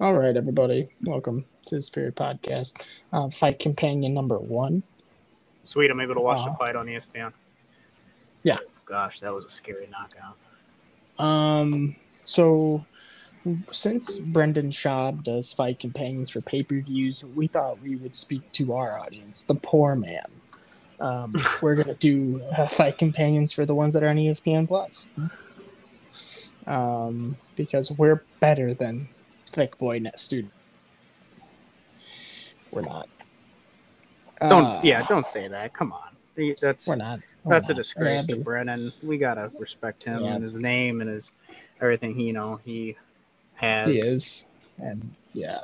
All right, everybody. Welcome to the Spirit Podcast. Uh, fight companion number one. Sweet, I'm able to watch Aw. the fight on ESPN. Yeah. Gosh, that was a scary knockout. Um, so since Brendan Schaub does fight companions for pay per views, we thought we would speak to our audience, the poor man. Um, we're gonna do uh, fight companions for the ones that are on ESPN Plus, um, because we're better than Thick Boy Net Student. We're not. Don't Uh, yeah, don't say that. Come on. That's We're not. We're that's a disgrace Yeah, to. Brennan. We gotta respect him Yeah. and his name and his everything he you know he has. He is, and yeah.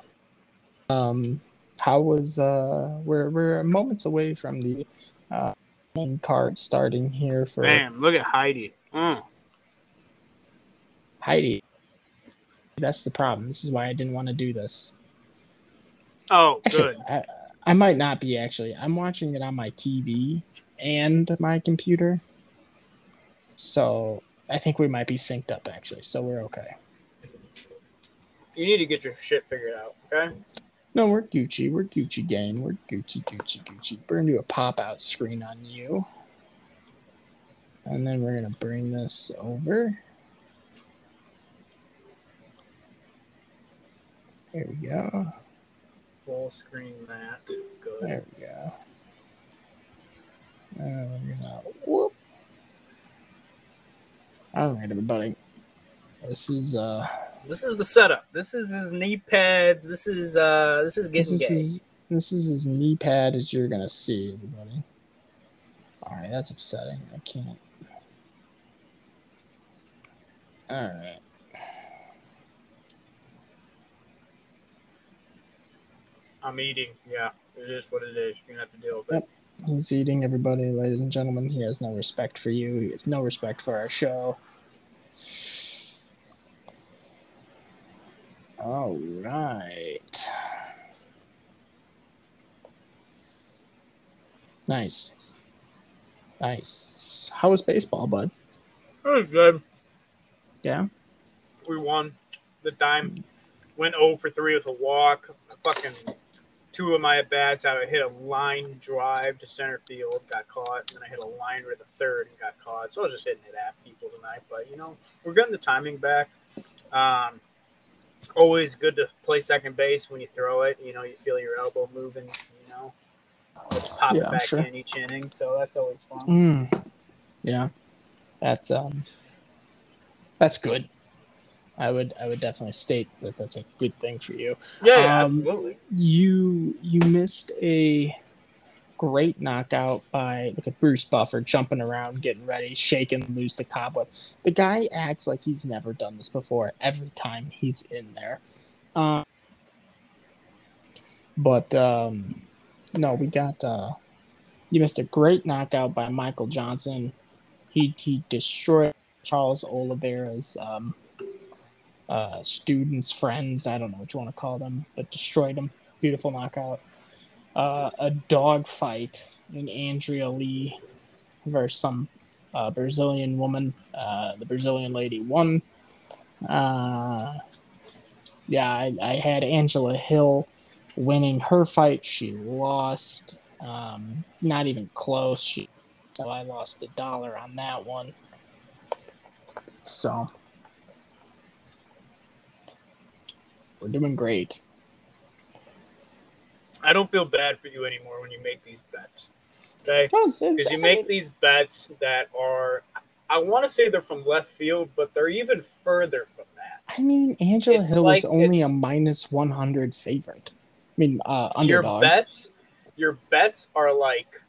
Um, how was uh? We're we're moments away from the uh main card starting here for Man, look at Heidi. Mm. Heidi. That's the problem. This is why I didn't want to do this. Oh, Actually, good. I, I might not be actually. I'm watching it on my TV and my computer. So I think we might be synced up actually. So we're okay. You need to get your shit figured out, okay? No, we're Gucci. We're Gucci gang. We're Gucci, Gucci, Gucci. We're gonna do a pop out screen on you. And then we're gonna bring this over. There we go. Full screen that. Good. There we go. And we're gonna whoop. All right, everybody. This is uh This is the setup. This is his knee pads. This is uh this is this getting gay. is this is as knee pad as you're gonna see, everybody. All right, that's upsetting. I can't. All right. I'm eating. Yeah, it is what it is. You're gonna have to deal with it. Yep. He's eating everybody, ladies and gentlemen. He has no respect for you. He has no respect for our show. All right. Nice. Nice. How was baseball, bud? It was good. Yeah. We won. The dime went 0 for 3 with a walk. Fucking two of my at bats. I hit a line drive to center field, got caught. And then I hit a liner to the third and got caught. So I was just hitting it at people tonight. But, you know, we're getting the timing back. Um, always good to play second base when you throw it. You know, you feel your elbow moving, you know, pop Yeah, it back sure. in each inning. So that's always fun. Mm. Yeah. That's um that's good. I would I would definitely state that that's a good thing for you. Yeah, yeah, Um, absolutely. You you missed a great knockout by look at Bruce Buffer jumping around, getting ready, shaking loose the cobweb. The guy acts like he's never done this before every time he's in there. Um, but um, no, we got uh, you missed a great knockout by Michael Johnson. He he destroyed Charles Oliveira's um, uh, students, friends. I don't know what you want to call them, but destroyed them. Beautiful knockout. Uh, a dog fight in Andrea Lee versus some uh, Brazilian woman. Uh, the Brazilian lady won. Uh, yeah, I, I had Angela Hill winning her fight. She lost. Um, not even close. She so I lost a dollar on that one. So we're doing great. I don't feel bad for you anymore when you make these bets. Okay? Because Because you make these bets that are, I want to say they're from left field, but they're even further from that. I mean, Angela It's Hill is only a minus 100 favorite. I mean, uh, Your bets, your bets are like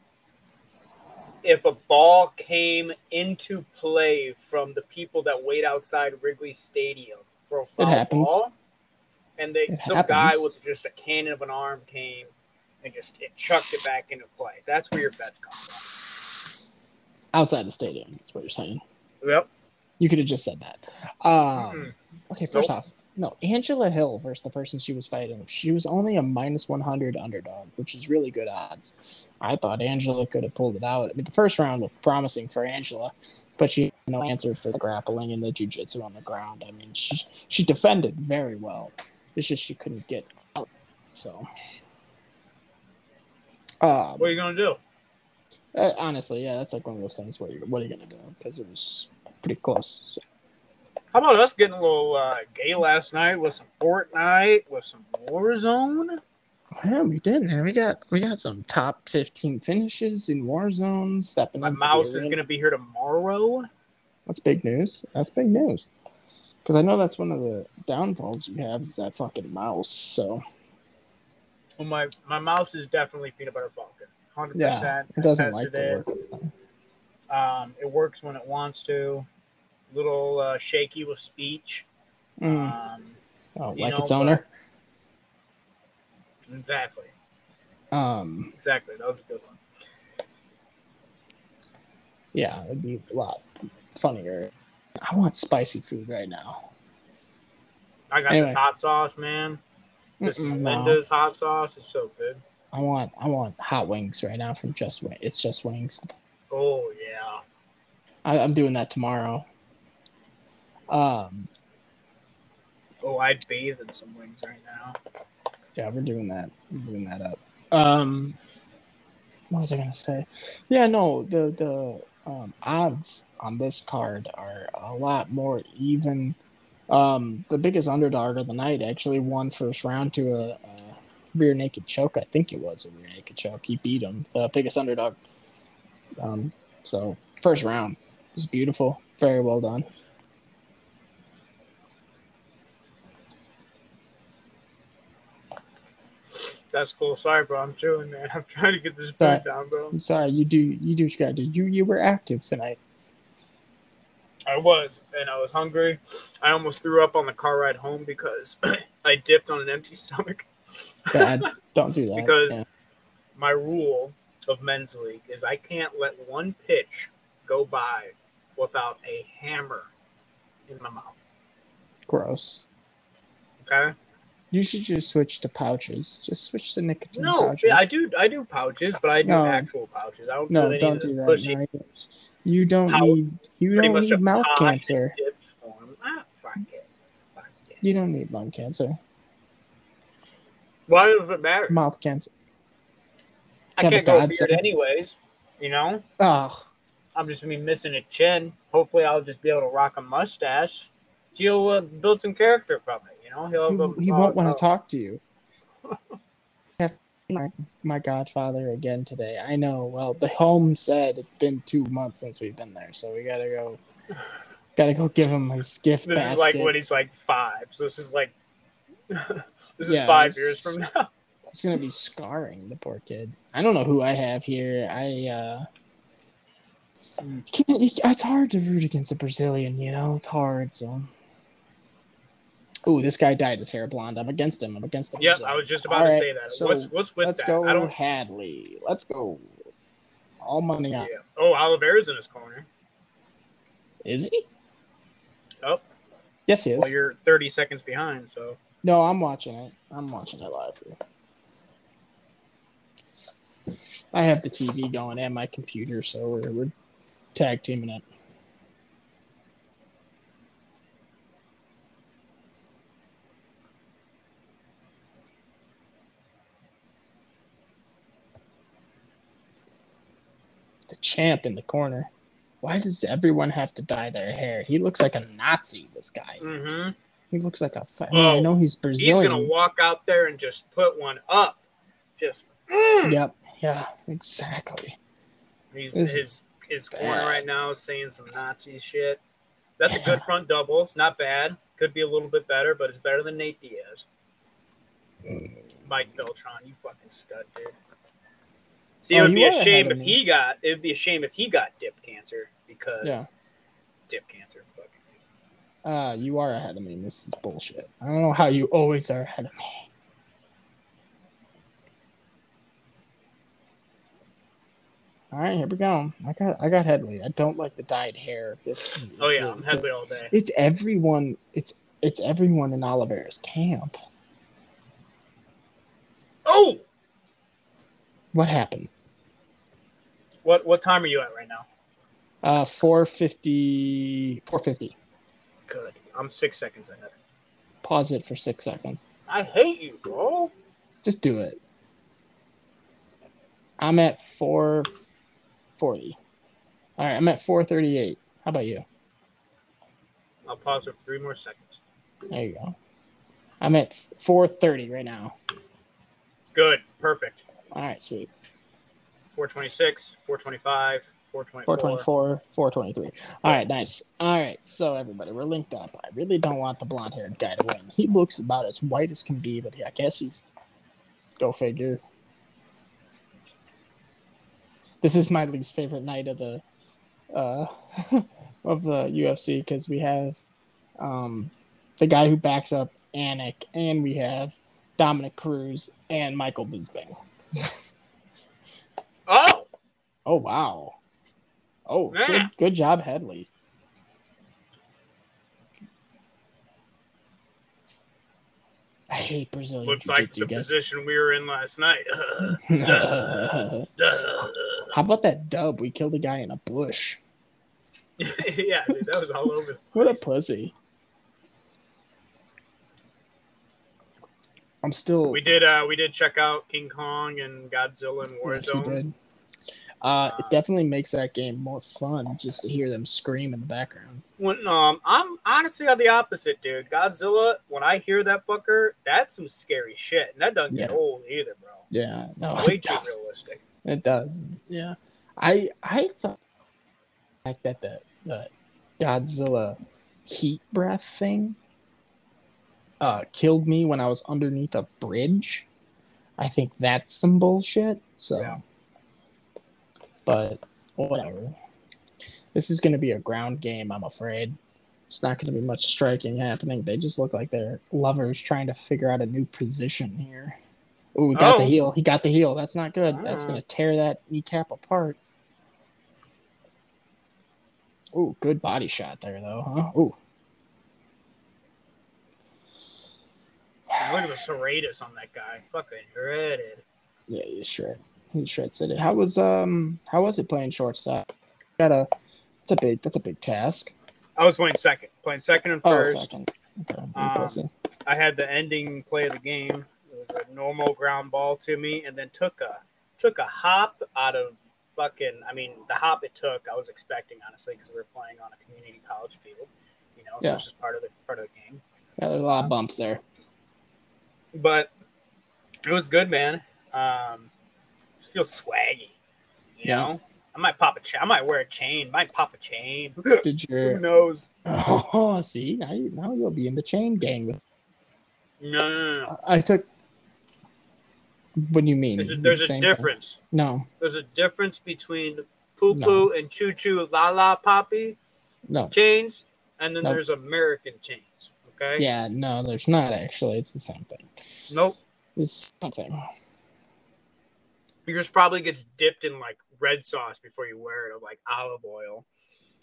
if a ball came into play from the people that wait outside Wrigley Stadium for a foul happens. ball, and they It some guy with just a cannon of an arm came and just it chucked it back into play. That's where your bets come from. Outside the stadium, is what you're saying. Yep. You could have just said that. Um. Okay, first Nope. off, no, Angela Hill versus the person she was fighting, she was only a minus 100 underdog, which is really good odds. I thought Angela could have pulled it out. I mean, the first round looked promising for Angela, but she no answer for the grappling and the jujitsu on the ground. I mean, she she defended very well. It's just she couldn't get out. So, um, What are you gonna do? uh, honestly, yeah, that's like one of those things where you're, what are you gonna do? Because it was pretty close. So, How about us getting a little uh, gay last night with some Fortnite, with some Warzone? yeah, we did, man. We got we got some top fifteen finishes in Warzone. Stepping My mouse is gonna be here tomorrow. That's big news. That's big news. Because I know that's one of the downfalls you have is that fucking mouse. So Well, my my mouse is definitely peanut butter falcon. Hundred yeah, percent. it doesn't like to work. Um, it works when it wants to. Little uh, shaky with speech. Mm. Um, Oh, like know, its owner. exactly, Um, exactly. That was a good one. yeah, it'd be a lot funnier. I want spicy food right now. I got Anyway. this hot sauce, man. This Mm-mm, no. Hot sauce is so good. I want I want hot wings right now from Just Wing. It's Just Wings. Oh yeah. I, I'm doing that tomorrow. Um, Oh, I'd bathe in some wings right now. yeah, we're doing that. We're doing that up. Um, what was I gonna say? Yeah, no, the the um, odds on this card are a lot more even. Um, the biggest underdog of the night actually won first round to a, a rear naked choke. I think it was a rear naked choke. He beat him, the biggest underdog. Um, so first round was beautiful, very well done. That's cool. Sorry, bro. I'm chilling, man. I'm trying to get this food down, bro. I'm sorry, you do you do what you gotta do. You you were active tonight. I was, and I was hungry. I almost threw up on the car ride home because I dipped on an empty stomach. Bad. Don't do that. Because- Yeah. My rule of men's league is I can't let one pitch go by without a hammer in my mouth. gross. Okay? You should just switch to pouches. Just switch to nicotine No, pouches. I do. I do pouches, but I do No. actual pouches. I don't No, do any don't do that. No, You don't Pouch. need you don't need mouth cancer. Ah, fuck it. Fuck it. You don't need lung cancer. Why does it matter? Mouth cancer. I Yeah, can't go beard anyways. You know, Oh, I'm just gonna be missing a chin. Hopefully, I'll just be able to rock a mustache. Gio uh, build some character from it. He'll he, he won't want to talk to you. My, my godfather again today. I know. Well, the home said it's been two months since we've been there, so we gotta go. Gotta go give him his gift This basket. is like when he's like five. So this is like. this is Yeah, five years from now. It's gonna be scarring the poor kid. I don't know who I have here. I uh can't, it's hard to root against a Brazilian, you know. It's hard. So, ooh, this guy dyed his hair blonde. I'm against him. I'm against him. Brazilian. I was just about All to right, say that. so what's what's with Let's that? go I don't. Hadley. Let's go. All money Yeah. on. Oh, Oliveira's in his corner. Is he? Oh. Yes, he is. Well, you're 30 seconds behind, so No, I'm watching it. I'm watching it live. Here. I have the TV going and my computer, so we're, we're tag teaming it. Champ in the corner. Why does everyone have to dye their hair? He looks like a Nazi. This guy. hmm He looks like a. Fa- I, I know he's Brazilian. he's gonna walk out there and just put one up. Just mm. Yep. Yeah. Exactly. he's This his his bad. corner right now is saying some Nazi shit. That's a good front double. It's not bad. Could be a little bit better, but it's better than Nate Diaz. Mike Beltran, you fucking stud, dude. See, it Oh, would you be a shame if he got. It would be a shame if he got dip cancer because Yeah. dip cancer. Fucking. Uh, you are ahead of me. This is bullshit. I don't know how you always are ahead of me. All right, here we go. I got I got Headley. I don't like the dyed hair. This. Oh yeah, I'm Headley all day. it's everyone. It's it's everyone in Oliver's camp. Oh, What happened? What what time are you at right now? Uh, 450, 450. Good. I'm six seconds ahead. Pause it for six seconds. I hate you, bro. Just do it. I'm at 440. All right, I'm at 438. How about you? I'll pause it for three more seconds. There you go. I'm at 430 right now. Good. Perfect. All right, sweet. 426, 425, 424. 424, 423. All right, nice. All right, so everybody, we're linked up. I really don't want the blonde haired guy to win. He looks about as white as can be, but yeah, I guess he's. Go figure. This is my least favorite night of the uh, of the UFC because we have um, the guy who backs up Anik, and we have Dominick Cruz and Michael Bisping. Oh, Oh wow! Oh, good, Yeah. good job, Headley. I hate Brazilian looks like the guys. position we were in last night. How Duh. about that dub? We killed a guy in a bush. yeah, dude, that was all over. the What a pussy! I'm still. We did. Uh, we did check out King Kong and Godzilla and Warzone. Yes, we did. Uh, it definitely makes that game more fun just to hear them scream in the background. When, um, I'm honestly on the opposite, dude. Godzilla. When I hear that fucker, that's some scary shit, and that doesn't get Yeah. old either, bro. Yeah, no, Way it too does. realistic. It does. Yeah, I I thought like that the the Godzilla heat breath thing uh killed me when I was underneath a bridge. I think that's some bullshit. So, Yeah. but whatever. This is going to be a ground game, I'm afraid. It's not going to be much striking happening. They just look like they're lovers trying to figure out a new position here. Ooh, got the Oh. heel. He got the heel. That's not good. That's Ah. going to tear that kneecap apart. Ooh, good body shot there, though, huh? Ooh. Look at the serratus on that guy. Fucking shredded. Yeah, he shred. He shreds it. How was um? How was it playing shortstop? Got a. That's a big. That's a big task. I was playing second. Playing second and first. Oh, second. Okay, Um. I had the ending play of the game. It was a normal ground ball to me, and then took a took a hop out of fucking. I mean, the hop it took, I was expecting honestly because we were playing on a community college field. You know, so Yeah. it's just part of the part of the game. Yeah, there's a lot of bumps there. But it was good, man. Um, feels swaggy. You Yeah. know, I might pop a chain. I might wear a chain. I Might pop a chain. Did Who knows? oh see now you now you'll be in the chain gang No, no, no, no. I took what do you mean? There's a, The a same thing? difference. No, There's a difference between poo poo and choo choo la la poppy no. chains, and then Nope. there's American chains. Okay. Yeah, no, there's not actually. It's the same thing. Nope. It's something. Yours probably gets dipped in like red sauce before you wear it, or like olive oil.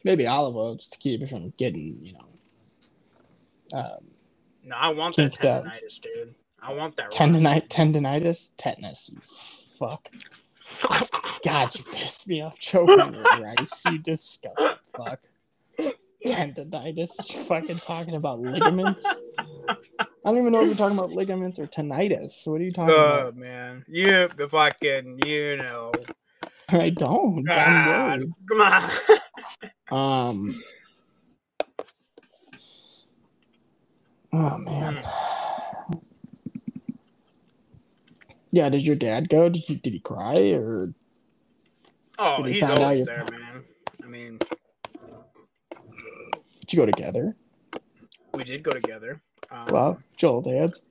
Maybe olive oil just to keep it from getting, you know, um, No, I want that tendonitis, dude. I want that. tendinite, tendinitis, tetanus. You fuck. God, you pissed me off choking with rice. You disgusting fuck. Tendinitis. You fucking talking about ligaments? I don't even know if you're talking about ligaments or tinnitus. What are you talking Oh man, you the fucking you know. I don't. Worried. come on. Um. Oh man. Yeah, did your dad go? Did you, did he cry or Oh, you he's out always there, man. I mean, did you go together? we did go together. Um, Well, Joel dads.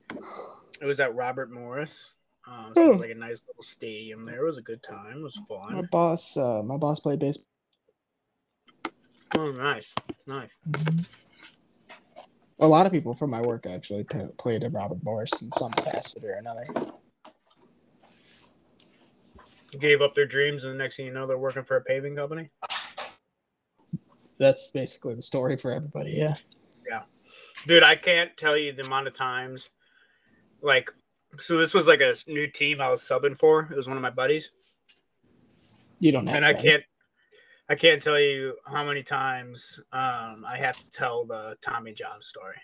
it was at Robert Morris. Um, so it was like a nice little stadium there. It was a good time. It was fun. My boss, uh, my boss played baseball. Oh, nice, nice. A lot of people from my work actually played at Robert Morris in some facet or another. Gave up their dreams, and the next thing you know, they're working for a paving company. That's basically the story for everybody. Yeah. Yeah. Dude, I can't tell you the amount of times. Like, so this was like a new team I was subbing for. It was one of my buddies. You don't have. and I can't. I can't tell you how many times um, I have to tell the Tommy John story,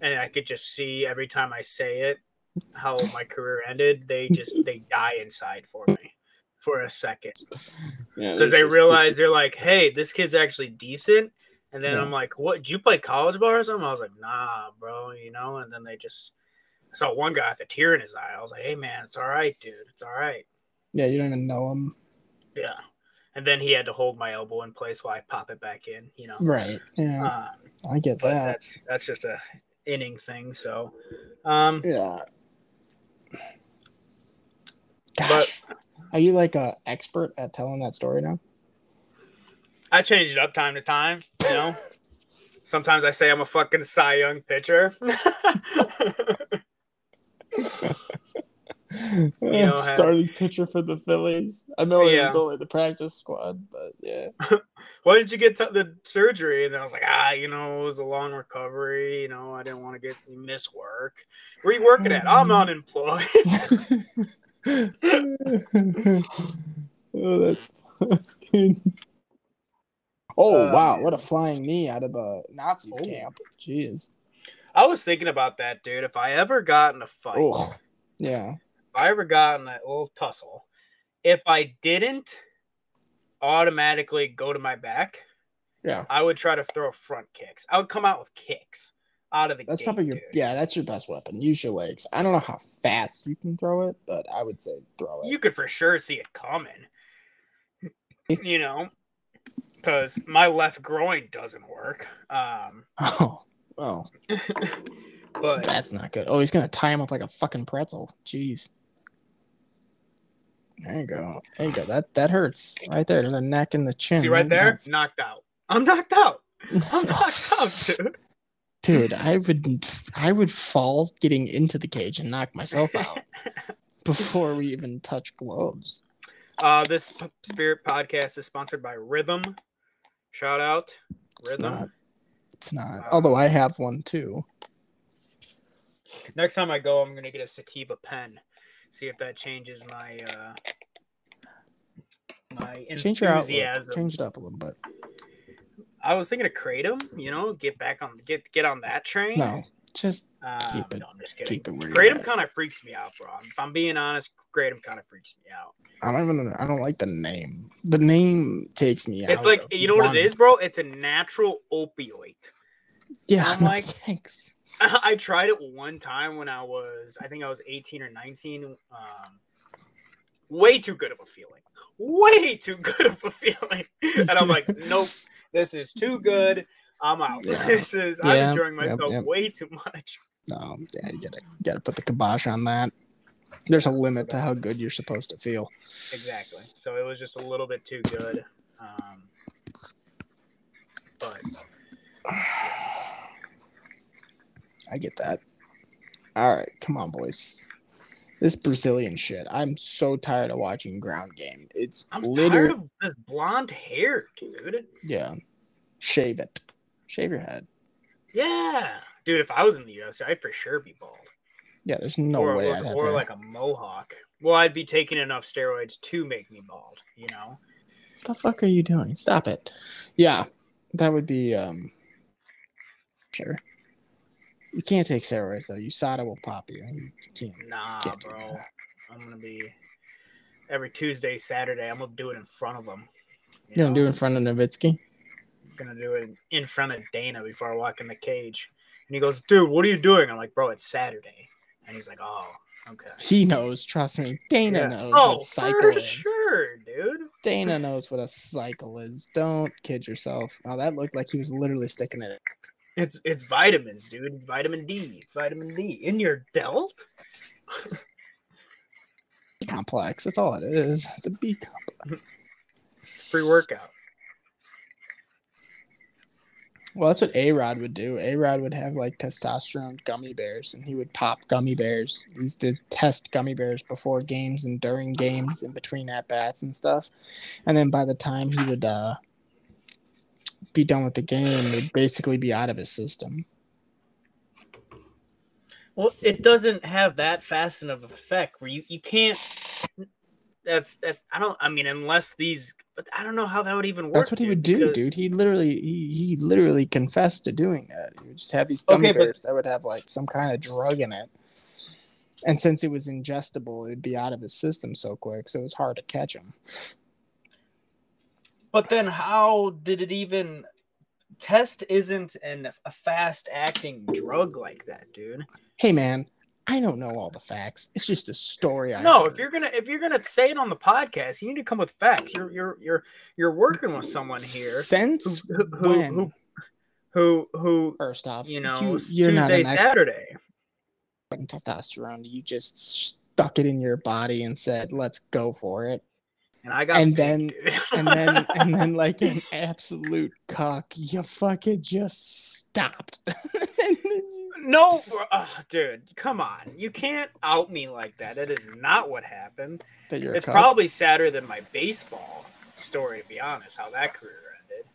and I could just see every time I say it how my career ended. They just they die inside for me for a second Yeah, because they realize they're like, "Hey, this kid's actually decent." And then Yeah. I'm like, "What? Did you play college ball or something?" I was like, "Nah, bro," you know. And then they just, I saw one guy with a tear in his eye. I was like, "Hey, man, it's all right, dude. It's all right." Yeah, you don't even know him. Yeah. And then he had to hold my elbow in place while I pop it back in, you know. Right. Yeah, Um, I get that. that's that's just a inning thing. So, um, Yeah. Gosh, are you like a expert at telling that story now? I change it up time to time. You know, sometimes I say I'm a fucking Cy Young pitcher. know, how- starting pitcher for the Phillies. I know it was only the practice squad, but yeah. Why didn't you get t- the surgery? And then I was like, ah, you know, it was a long recovery. You know, I didn't want to get miss work. Where you working at? I'm unemployed. Oh, that's fucking. Oh Uh, wow! What a flying knee out of the Nazis Oh. camp. Jeez. I was thinking about that, dude. If I ever got in a fight, Oh, yeah. if I ever got in a little tussle, if I didn't automatically go to my back, Yeah. I would try to throw front kicks. I would come out with kicks out of the That's gate, probably your dude. yeah. That's your best weapon. Use your legs. I don't know how fast you can throw it, but I would say throw it. You could for sure see it coming. You know, because my left groin doesn't work. Um, Oh, oh, but that's not good. Oh, he's gonna tie him up like a fucking pretzel. Jeez. There you go. There you go. That that hurts right there. In the neck and the chin. see right there, knocked out. I'm knocked out. I'm knocked out, dude. Dude, I would I would fall getting into the cage and knock myself out before we even touch gloves. Uh, this P- Spirit podcast is sponsored by Rhythm. Shout out, It's Rhythm. not. It's not. Wow. Although I have one too. Next time I go, I'm gonna get a sativa pen. See if that changes my uh my Change your outlook. enthusiasm. Change it up a little bit. I was thinking of kratom. You know, get back on get get on that train. No, just Um, keep it- No, I'm just kidding. keep it where Kratom kind of freaks me out, bro. If I'm being honest, kratom kind of freaks me out. I don't even. I don't like the name. The name takes me out. It's like you know what it is, bro. It's a natural opioid. Yeah, I'm no, like- thanks. I tried it one time when I was, I think I was 18 or 19. Um, way too good of a feeling. Way too good of a feeling. And I'm like, nope, this is too good. I'm out. Yeah. This is, I'm Yeah, enjoying yep, myself yep. way too much. No, yeah, you gotta you gotta put the kibosh on that. There's a limit to how good you're supposed to feel. Exactly. So it was just a little bit too good. Um, but I get that. All right, come on, boys. This Brazilian shit. I'm so tired of watching ground game. It's I'm literally tired of this blonde hair, dude. yeah. Shave it. Shave your head. Yeah. Dude, if I was in the US, I'd for sure be bald. Yeah, there's no or, way or, I'd have or to. like a mohawk. Well, I'd be taking enough steroids to make me bald, you know? What the fuck are you doing? Stop it. Yeah, that would be um. Sure. You can't take steroids though. USADA will pop you. You can't. Nah, Can't bro. that. I'm gonna be every Tuesday, Saturday. I'm gonna do it in front of them. You don't do it in front of Novitzky. I'm gonna do it in front of Dana before I walk in the cage. And he goes, "Dude, what are you doing?" I'm like, "Bro, it's Saturday." And he's like, "Oh, okay." He knows. Trust me. Dana Yeah. knows Oh, what cycle for is. sure, dude. Dana knows what a cycle is. Don't kid yourself. Oh, that looked like he was literally sticking it. It's it's vitamins, dude. It's vitamin D. It's vitamin D in your delt. Complex. That's all it is. It's a B complex. Pre workout. Well, that's what A Rod would do. A Rod would have like testosterone gummy bears, and he would pop gummy bears. These test gummy bears before games and during games and between at bats and stuff. And then by the time he would uh, be done with the game, it'd basically be out of his system. Well, it doesn't have that fast enough effect where you, you can't that's that's I don't I mean unless these but I don't know how that would even work. That's what he dude, would do, because- dude. He literally he, he literally confessed to doing that. He would just have these gummy Okay, but- bears that would have like some kind of drug in it. And since it was ingestible, it'd be out of his system so quick, so it was hard to catch him. But then how did it even test isn't an a fast acting drug like that, dude. Hey man, I don't know all the facts. It's just a story I No, heard. if you're gonna if you're gonna say it on the podcast, you need to come with facts. You're you're you're you're working with someone here since who who when? who who, who First off, you know you, you're not Tuesday Saturday. testosterone. You just stuck it in your body and said, "Let's go for it." And I got And then- and then and then like an absolute cock, you fucking just stopped. And then you- no, oh, dude, come on. You can't out me like that. That is not what happened. It's probably sadder than my baseball story, to be honest, how that career ended.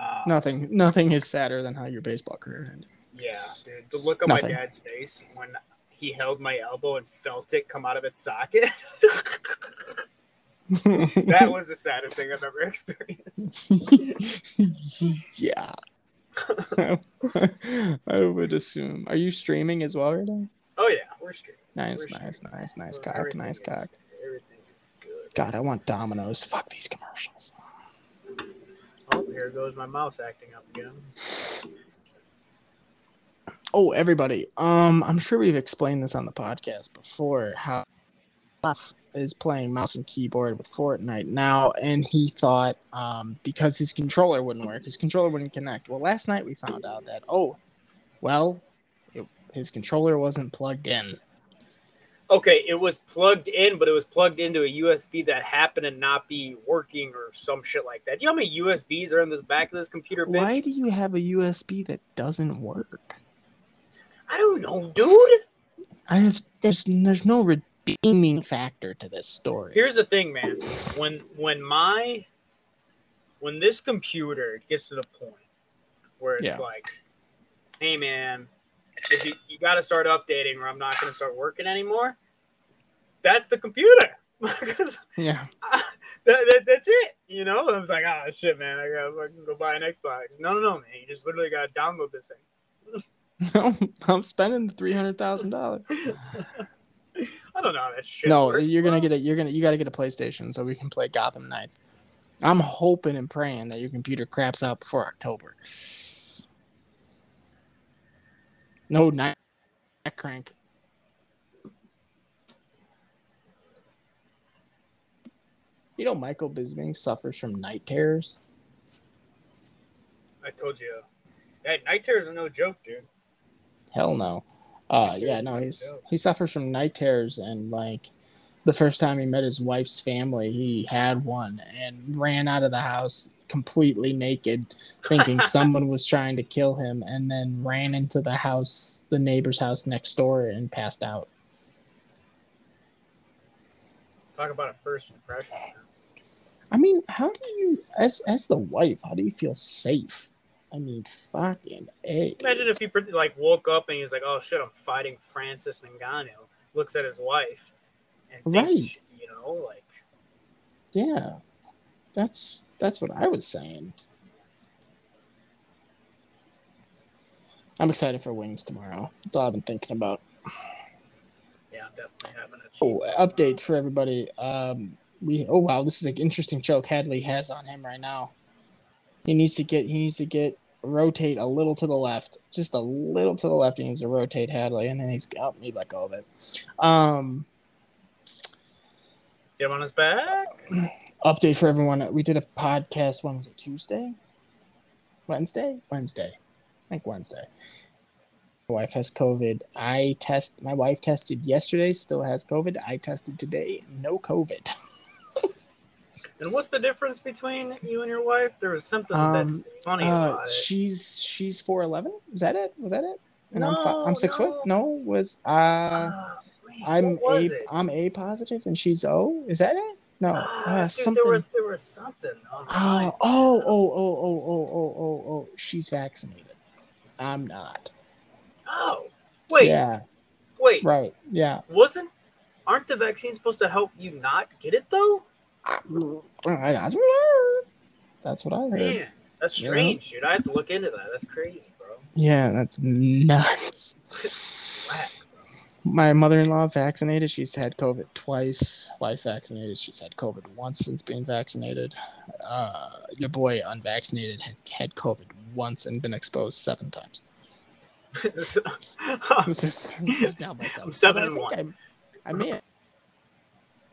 Uh, nothing. Nothing is sadder than how your baseball career ended. Yeah, dude. The look on Nothing. my dad's face when he held my elbow and felt it come out of its socket. that was the saddest thing I've ever experienced. yeah. I would assume. Are you streaming as well right now? Oh yeah, we're streaming. Nice, We're nice, streaming. nice, nice So cock, nice is- cock. Everything is good. God, I want Domino's. Fuck these commercials. Oh, here goes my mouse acting up again. Oh, everybody. Um, I'm sure we've explained this on the podcast before. How is playing mouse and keyboard with Fortnite now, and he thought um, because his controller wouldn't work, his controller wouldn't connect. Well, last night we found out that oh, well, it, his controller wasn't plugged in. Okay, it was plugged in, but it was plugged into a USB that happened to not be working or some shit like that. Do you know how many USBs are in this back of this computer, bitch? Why do you have a USB that doesn't work? I don't know, dude. I have there's there's no redeeming factor to this story. Here's the thing, man. When when my when this computer gets to the point where it's Yeah. like, hey man, if you, you got to start updating or I'm not going to start working anymore. That's the computer. Yeah. that, that, that's it. You know, I was like, ah, shit, man, I gotta fucking go buy an Xbox. No, no, no, man. You just literally gotta download this thing. No, I'm spending the three hundred thousand dollars. I don't know how that shit. No, works, you're gonna get a you're gonna you gotta get a PlayStation so we can play Gotham Knights. I'm hoping and praying that your computer craps out before October. No night crank. You know Michael Bisping suffers from night terrors. I told you. That night terrors are no joke, dude. Hell no. Uh yeah, no, he's he suffers from night terrors and like the first time he met his wife's family, he had one and ran out of the house completely naked, thinking someone was trying to kill him, and then ran into the house, the neighbor's house next door, and passed out. Talk about a first impression. I mean, how do you, as as the wife, how do you feel safe? I mean, fucking a. Imagine if he like woke up and he was like, "Oh shit, I'm fighting Francis Ngannou." Looks at his wife and thinks, you know, like Yeah, that's that's what I was saying. I'm excited for wings tomorrow. That's all I've been thinking about. yeah, I'm definitely having a Oh, update for everybody. Um, we oh wow, this is an interesting joke Hadley has on him right now. He needs to get he needs to get rotate a little to the left, just a little to the left. He needs to rotate Hadley, and then he's got me let go of it. Um, Get him on his back. update for everyone. We did a podcast. When was it? Tuesday, Wednesday, Wednesday. I think Wednesday. My wife has COVID. I test. My wife tested yesterday. Still has COVID. I tested today. No COVID. And what's the difference between you and your wife? There was something that's Um, funny Uh, she's she's four eleven. Is that it? Was that it? And I'm fi- No, I'm six no. foot. No, was uh Ah, wait, I'm was a it? am A positive and she's O. Is that it? No, Ah, uh, dude, something. There was there was something. Oh, lines. oh, oh, oh, oh, oh, oh, oh, oh. She's vaccinated. I'm not. Oh, wait, Yeah. wait. Right. Yeah. Wasn't aren't the vaccines supposed to help you not get it though? That's what I heard. That's what I heard. Man, that's Yeah. strange, dude. I have to look into that. That's crazy, bro. Yeah, that's nuts. My mother-in-law vaccinated. She's had COVID twice. Wife vaccinated. She's had COVID once since being vaccinated. Uh, your boy unvaccinated has had COVID once and been exposed seven times. So- This is, this is now myself. I'm seven and one. I, I made it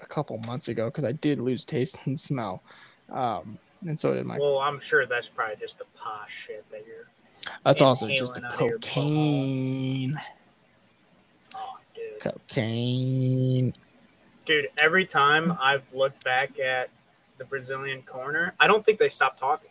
a couple months ago because I did lose taste and smell, um, and so did my. well, I'm sure that's probably just the posh shit that you're. That's also just the inhaling out of your cocaine. Oh, dude. Cocaine. Dude, every time I've looked back at the Brazilian corner, I don't think they stopped talking.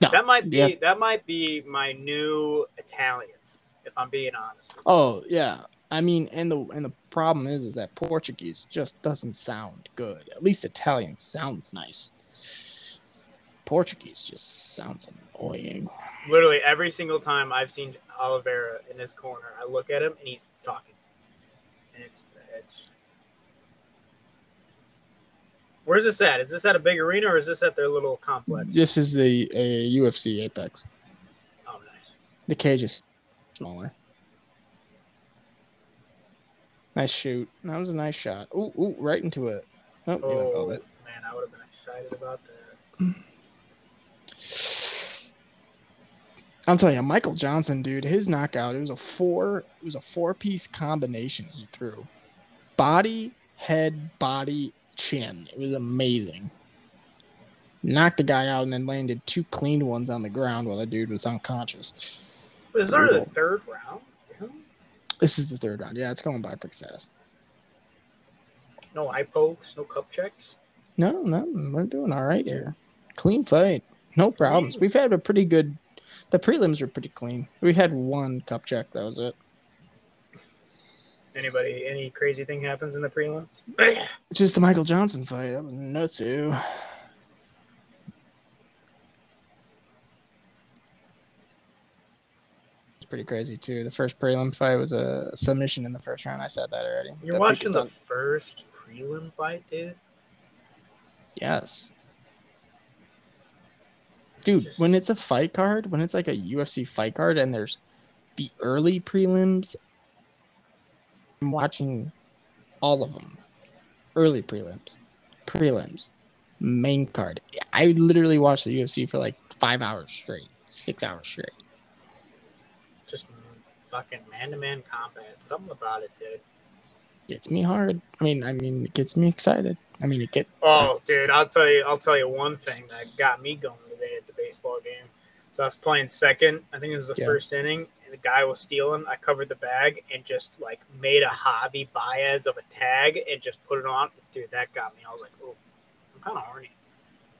No, That might be yeah. that might be my new Italians, if I'm being honest. Oh yeah. I mean, and the and the problem is, is that Portuguese just doesn't sound good. At least Italian sounds nice. Portuguese just sounds annoying. Literally every single time I've seen Oliveira in his corner, I look at him and he's talking, and it's it's. Where's this at? Is this at a big arena or is this at their little complex? This is the a UFC Apex. Oh, nice. The cage is smaller. Nice shoot. That was a nice shot. Ooh, ooh, right into it. Oh, you let go Oh man. I would have been excited about that. I'm telling you, Michael Johnson, dude, his knockout, it was a four, it was a four piece combination he threw. Body, head, body, chin. It was amazing. Knocked the guy out and then landed two clean ones on the ground while the dude was unconscious. Was already the third round? This is the third round. Yeah, it's going by pretty fast. No eye pokes, no cup checks. No, no, we're doing all right here. Clean fight. No problems. We've had a pretty good the prelims were pretty clean. We had one cup check, that was it. Anybody, any crazy thing happens in the prelims? Just the Michael Johnson fight. That was nuts too. It's pretty crazy too. The first prelim fight was a submission in the first round. I said that already. You're That watching the first prelim fight, dude. Yes. Dude, Just- when it's a fight card, when it's like a UFC fight card and there's the early prelims, I'm watching all of them. Early prelims, prelims, main card. I literally watched the UFC for like five hours straight, six hours straight. Just fucking man-to-man combat. Something about it, dude. Gets me hard. I mean, I mean, it gets me excited. I mean, it get Oh, dude, I'll tell you. I'll tell you one thing that got me going today at the baseball game. So I was playing second. I think it was the Yeah. first inning, and the guy was stealing. I covered the bag and just like made a Javi Baez of a tag and just put it on. Dude, that got me. I was like, oh, I'm kind of horny.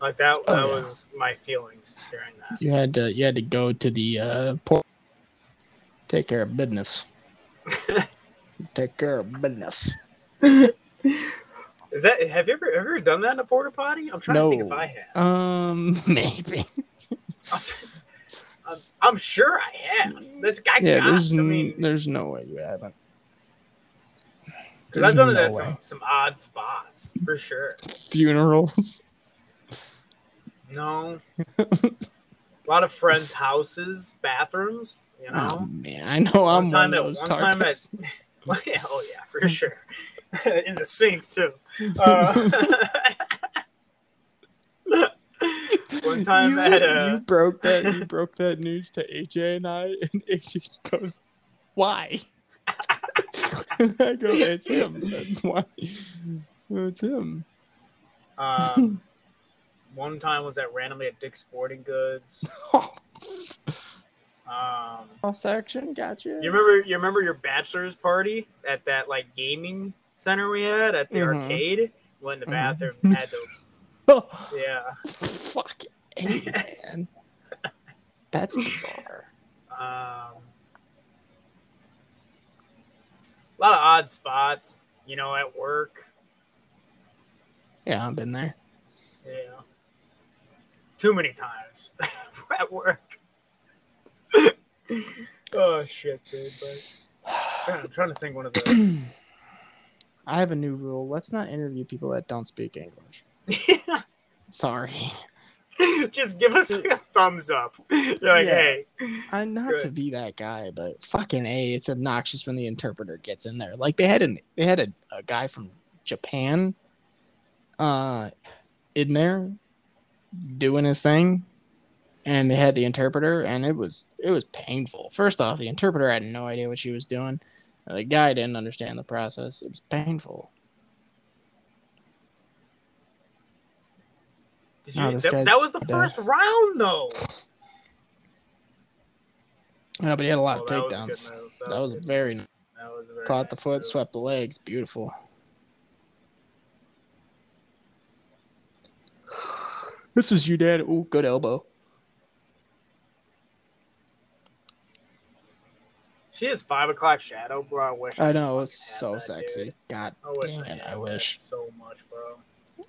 Like that. Oh, that yeah. was my feelings during that. you had to you had to go to the uh, port, take care of business. take care of business. Is that? Have you ever ever done that in a porta potty? I'm trying to think if I have. Um, maybe. I'm, I'm sure I have. That's I yeah, got. there's I n- mean, there's no way you haven't. because I've done it There's at some, some odd spots for sure. funerals. No, a lot of friends' houses, bathrooms. You Oh man, I know I'm One time one of at- those one time at- targets. yeah, oh yeah, for sure. In the sink too. Uh, one time you, at uh, you broke that you broke that news to AJ and I, and AJ goes, "Why?" I go, "It's him. That's why. It's him." um, one time was at randomly at Dick's Sporting Goods. Um, Cross action, gotcha. You remember you remember your bachelor's party at that like gaming center we had at the Mhm. arcade? When the Mhm. bathroom had the Oh, yeah. fuck, hey, man. That's bizarre. Um, a lot of odd spots, you know, at work. Yeah, I've been there. Yeah. Too many times at work. Oh shit, dude. But I'm trying, I'm trying to think one of the I have a new rule. Let's not interview people that don't speak English. Sorry. Just give us like a thumbs up. You're like, Yeah. hey, I'm not to be that guy, but fucking a, it's obnoxious when the interpreter gets in there. Like they had an they had a, a guy from Japan, uh, in there, doing his thing, and they had the interpreter, and it was it was painful. First off, the interpreter had no idea what she was doing. The guy didn't understand the process. It was painful. did Oh, you, this that, that was the dead. first round though. No, but he had a lot Oh, of that was a takedowns. That was very. That was very caught the foot, move. swept the legs. Beautiful. This was you, Dad. Ooh, good elbow. See his five o'clock shadow, bro. I wish. I could know it's so that, sexy. dude. God I wish damn I, it, I wish. so much, bro.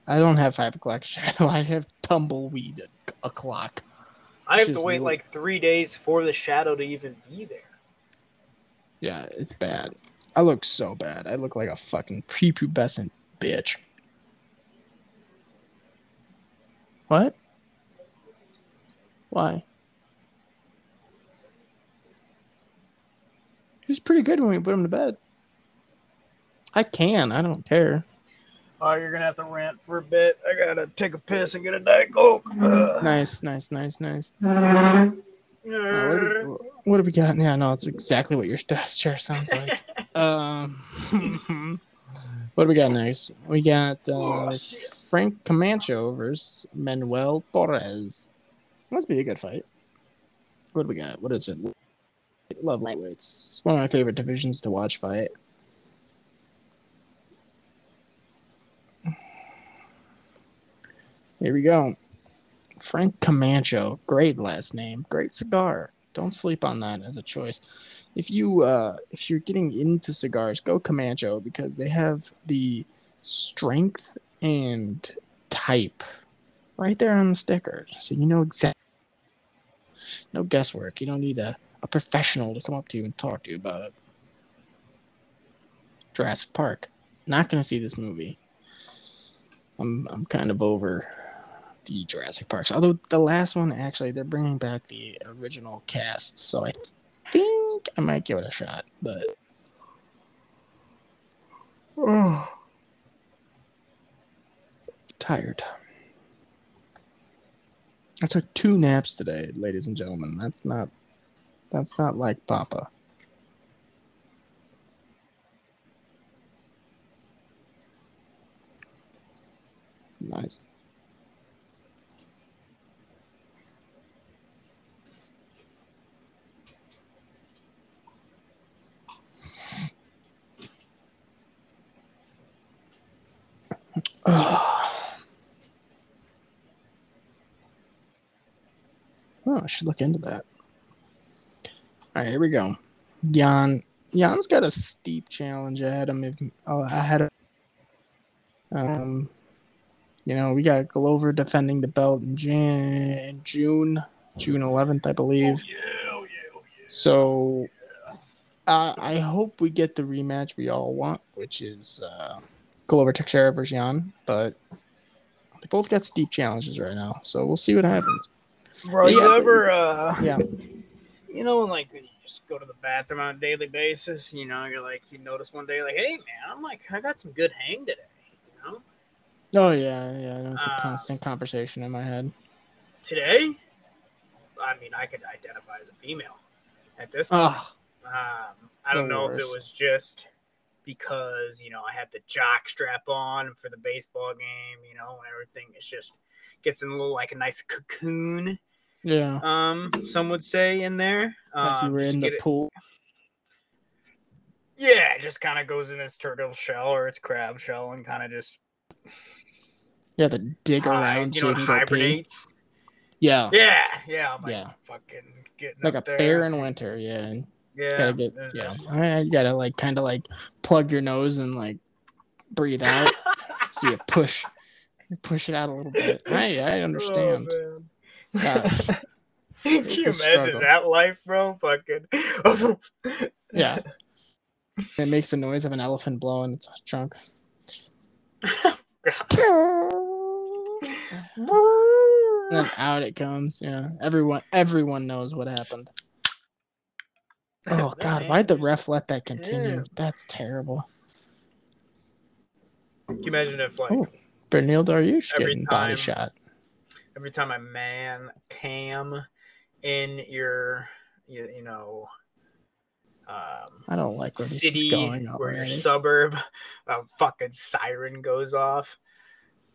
I don't have five o'clock shadow. I have tumbleweed o'clock. I have to wait really- like three days for the shadow to even be there. Yeah, it's bad. I look so bad. I look like a fucking prepubescent bitch. What? Why? He was pretty good when we put him to bed. I can. I don't care. Oh, you're gonna have to rant for a bit. I gotta take a piss and get a diet coke. Ugh. Nice, nice, nice, nice. Uh, what, have we, what have we got? Yeah, no, it's exactly what your desk chair sounds like. um, what do we got next? We got uh, Oh. Frank Camacho versus Manuel Torres. Must be a good fight. What do we got? What is it? Love lightweights. It's one of my favorite divisions to watch fight. Here we go. Frank Camacho, great last name, great cigar. Don't sleep on that as a choice. If you uh, if you're getting into cigars, go Camacho because they have the strength and type right there on the sticker, so you know exactly. No guesswork. You don't need a, a professional to come up to you and talk to you about it. Jurassic Park. Not gonna see this movie. I'm I'm kind of over the Jurassic Parks. Although the last one, actually, they're bringing back the original cast, so I think I might give it a shot. But oh, tired. I took two naps today, ladies and gentlemen. That's not that's not like Papa. Nice. Oh, I should look into that. All right, here we go. Jan. Jan's got a steep challenge ahead of him. Oh, ahead of. Um, you know, we got Glover defending the belt in Jan- June, June 11th, I believe. yeah, oh yeah, oh yeah. So, uh, I hope we get the rematch we all want, which is uh, Glover Teixeira versus Jan. But they both got steep challenges right now, so we'll see what happens. Bro, Yeah. you ever, uh, Yeah. You know, like you just go to the bathroom on a daily basis, you know, you're like, you notice one day, like, hey, man, I'm like, I got some good hang today, you know? Oh yeah, yeah. It's a Uh, constant conversation in my head. Today, I mean, I could identify as a female at this point. Ah, Um, I don't know if it was just because, you know, I had the jock strap on for the baseball game, you know, and everything is just gets in a little like a nice cocoon, yeah. um, some would say in there. Like you Um, were in the it- pool. Yeah, it just kind of goes in its turtle shell or its crab shell and kind of just Yeah, the dig around you know, you can go pee. hibernates. Yeah, Yeah, yeah, I'm like Yeah. fucking getting like a there. bear in winter. Yeah, and Yeah, gotta get yeah. I you gotta like kind of like plug your nose and like breathe out. so you push, push it out a little bit. I I understand. Oh. Gosh. Can It's you imagine struggle. that life, bro? Fucking. Yeah. It makes the noise of an elephant blowing its trunk. And then out it comes. Yeah, everyone, everyone knows what happened. Oh God, why'd the ref let that continue? Yeah. That's terrible. Can you imagine if like Oh. Beneil Dariush Every getting body shot. Every time a man cam in your you, you know um I don't like where city going or your suburb, a fucking siren goes off.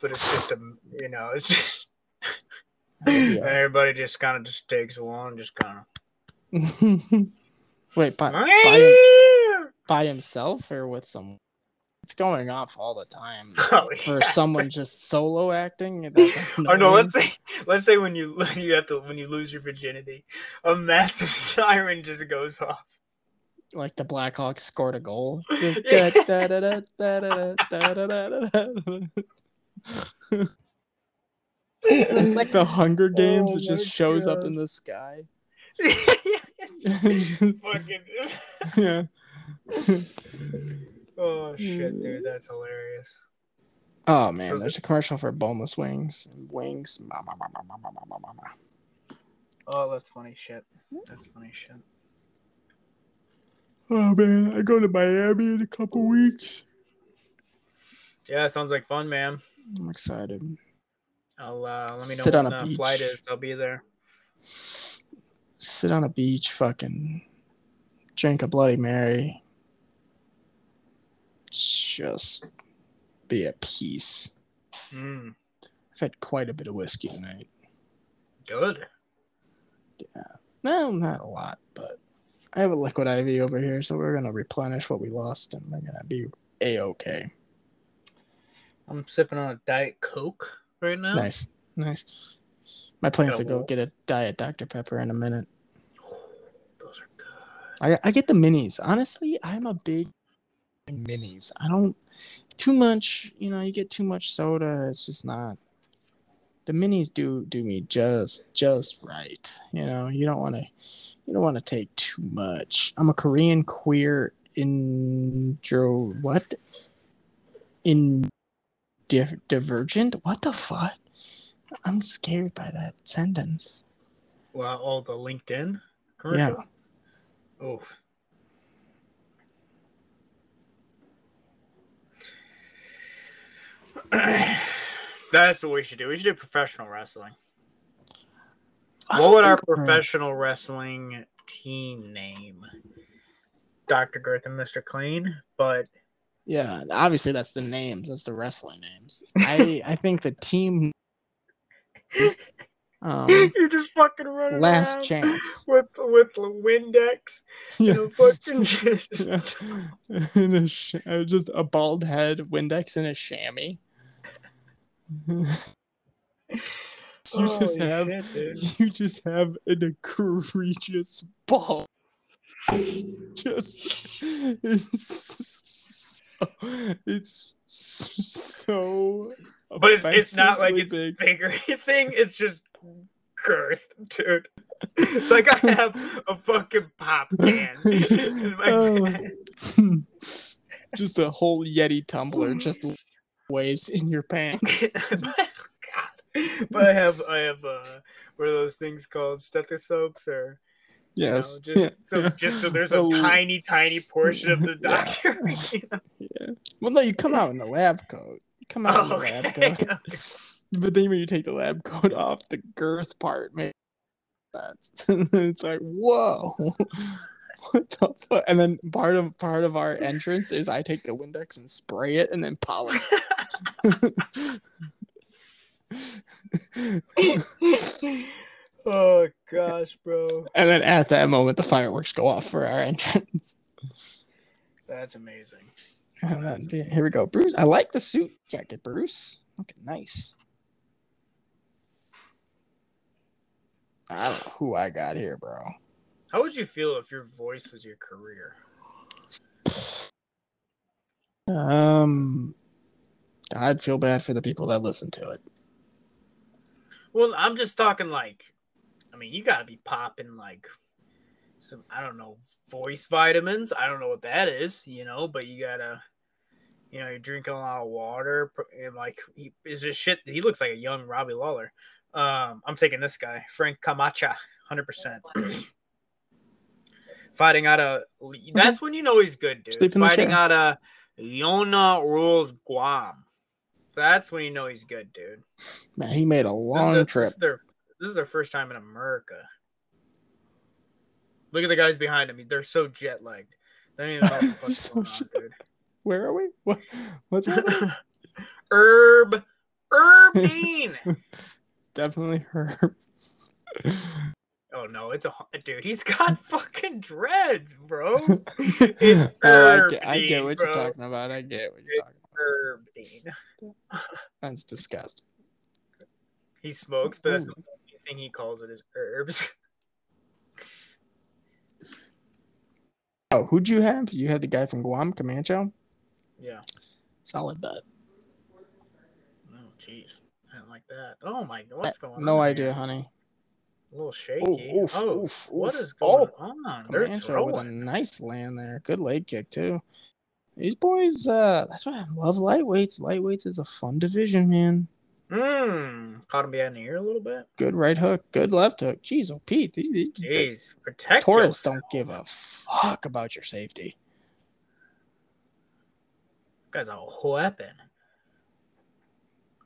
But it's just a you know, it's just everybody just kind of just takes one, just kind of Wait, by, by, by himself or with someone? it's going off all the time oh, yeah. for someone just solo acting. Or no, let's say let's say when you you have to when you lose your virginity, a massive siren just goes off. Like the Blackhawks scored a goal. like the Hunger Games, oh, it just shows God. up in the sky. yeah. Oh shit, dude, mm. that's hilarious. Oh man, there's a commercial for boneless wings and wings. Ma, ma, ma, ma, ma, ma, ma, ma. Oh, that's funny shit. That's funny shit. Oh man, I go to Miami in a couple weeks. Yeah, sounds like fun, man. I'm excited. I'll uh, let me know Sit when on a the beach. flight is. I'll be there. Sit on a beach, fucking drink a Bloody Mary, just be at peace. Mm, I've had quite a bit of whiskey tonight. good. Yeah. No, not a lot, but I have a liquid IV over here, so we're gonna replenish what we lost, and we're gonna be a okay. I'm sipping on a diet coke right now. Nice, nice. My plan's to go get a diet Dr Pepper in a minute. Those are good. I I get the minis. Honestly, I'm a big minis. I don't too much. You know, you get too much soda. It's just not. The minis do do me just just right. You know, you don't want to you don't want to take too much. I'm a Korean queer intro what in div- divergent. What the fuck? I'm scared by that sentence. Well, all the LinkedIn commercial. Oh. That's what we should do. We should do professional wrestling. What would our professional wrestling team name? Dr. Girth and Mr. Clean, but Yeah, obviously that's the names. That's the wrestling names. I I think the team. Um, you're just fucking running last chance. with with the Windex Yeah. and a fucking just, Yeah. In a sh- uh, just a bald head, Windex, and a chamois. you oh, just have shit, you just have an egregious ball. Just it's so, it's so. But it's it's not like it's big. bigger thing. It's just girth, dude. It's like I have a fucking pop can in my Oh. just a whole Yeti tumbler just waves in your pants. God. But I have I have uh what are those things called stethoscopes or you know, Yes. just yeah, so just so there's a Oh, tiny tiny portion of the Yeah. doctor. you know? yeah. Well, no, you come out in the lab coat. You come out in the Oh, lab okay. coat. But then when you take the lab coat off, the girth part makes sense. it's like, whoa. What the fuck? And then part of part of our entrance is I take the Windex and spray it and then polish. oh gosh, bro. and then at that moment, the fireworks go off for our entrance. That's amazing. And then, here we go, Bruce. I like the suit jacket, Bruce. Looking nice. I don't know who I got here, bro. How would you feel if your voice was your career? Um, I'd feel bad for the people that listen to it. Well, I'm just talking like, I mean, you got to be popping like some I don't know voice vitamins. I don't know what that is, you know, but you gotta, you know, you're drinking a lot of water and like he is just shit. He looks like a young Robbie Lawler. Um, I'm taking this guy, Frank Camacha, hundred percent. Fighting out of that's when you know he's good, dude. Sleep in Fighting out of Yona rules Guam. That's when you know he's good, dude. Man, he made a This is, long trip. This is, their, this is their first time in America. Look at the guys behind him. They're so jet lagged. They don't even know what the fuck's So going on, dude. Where are we? What? What's happening? Herb, Herb Dean. Definitely her. Oh no, it's a dude. He's got fucking dreads, bro. Oh, it's Oh, I get, I get what bro. you're talking about. I get what you're It's- talking Herb about. That's disgusting. He smokes, but that's Ooh. the only thing he calls it is herbs. Oh, who'd you have? You had the guy from Guam, Comancho. Yeah. Solid bet. Oh jeez, I don't like that. Oh my, god, what's eh, going on? No here? idea, honey. A little shaky. oof, oh, oof, what oof. is going Oh, on? They're Comancho with a nice land there. Good leg kick too. These boys, uh, that's why I love lightweights. Lightweights is a fun division, man. Mmm. Caught him behind the ear a little bit. Good right hook, good left hook. Jeez, oh Pete, these, these the Jeez, protect Taurus don't give a fuck about your safety. Guy's a weapon.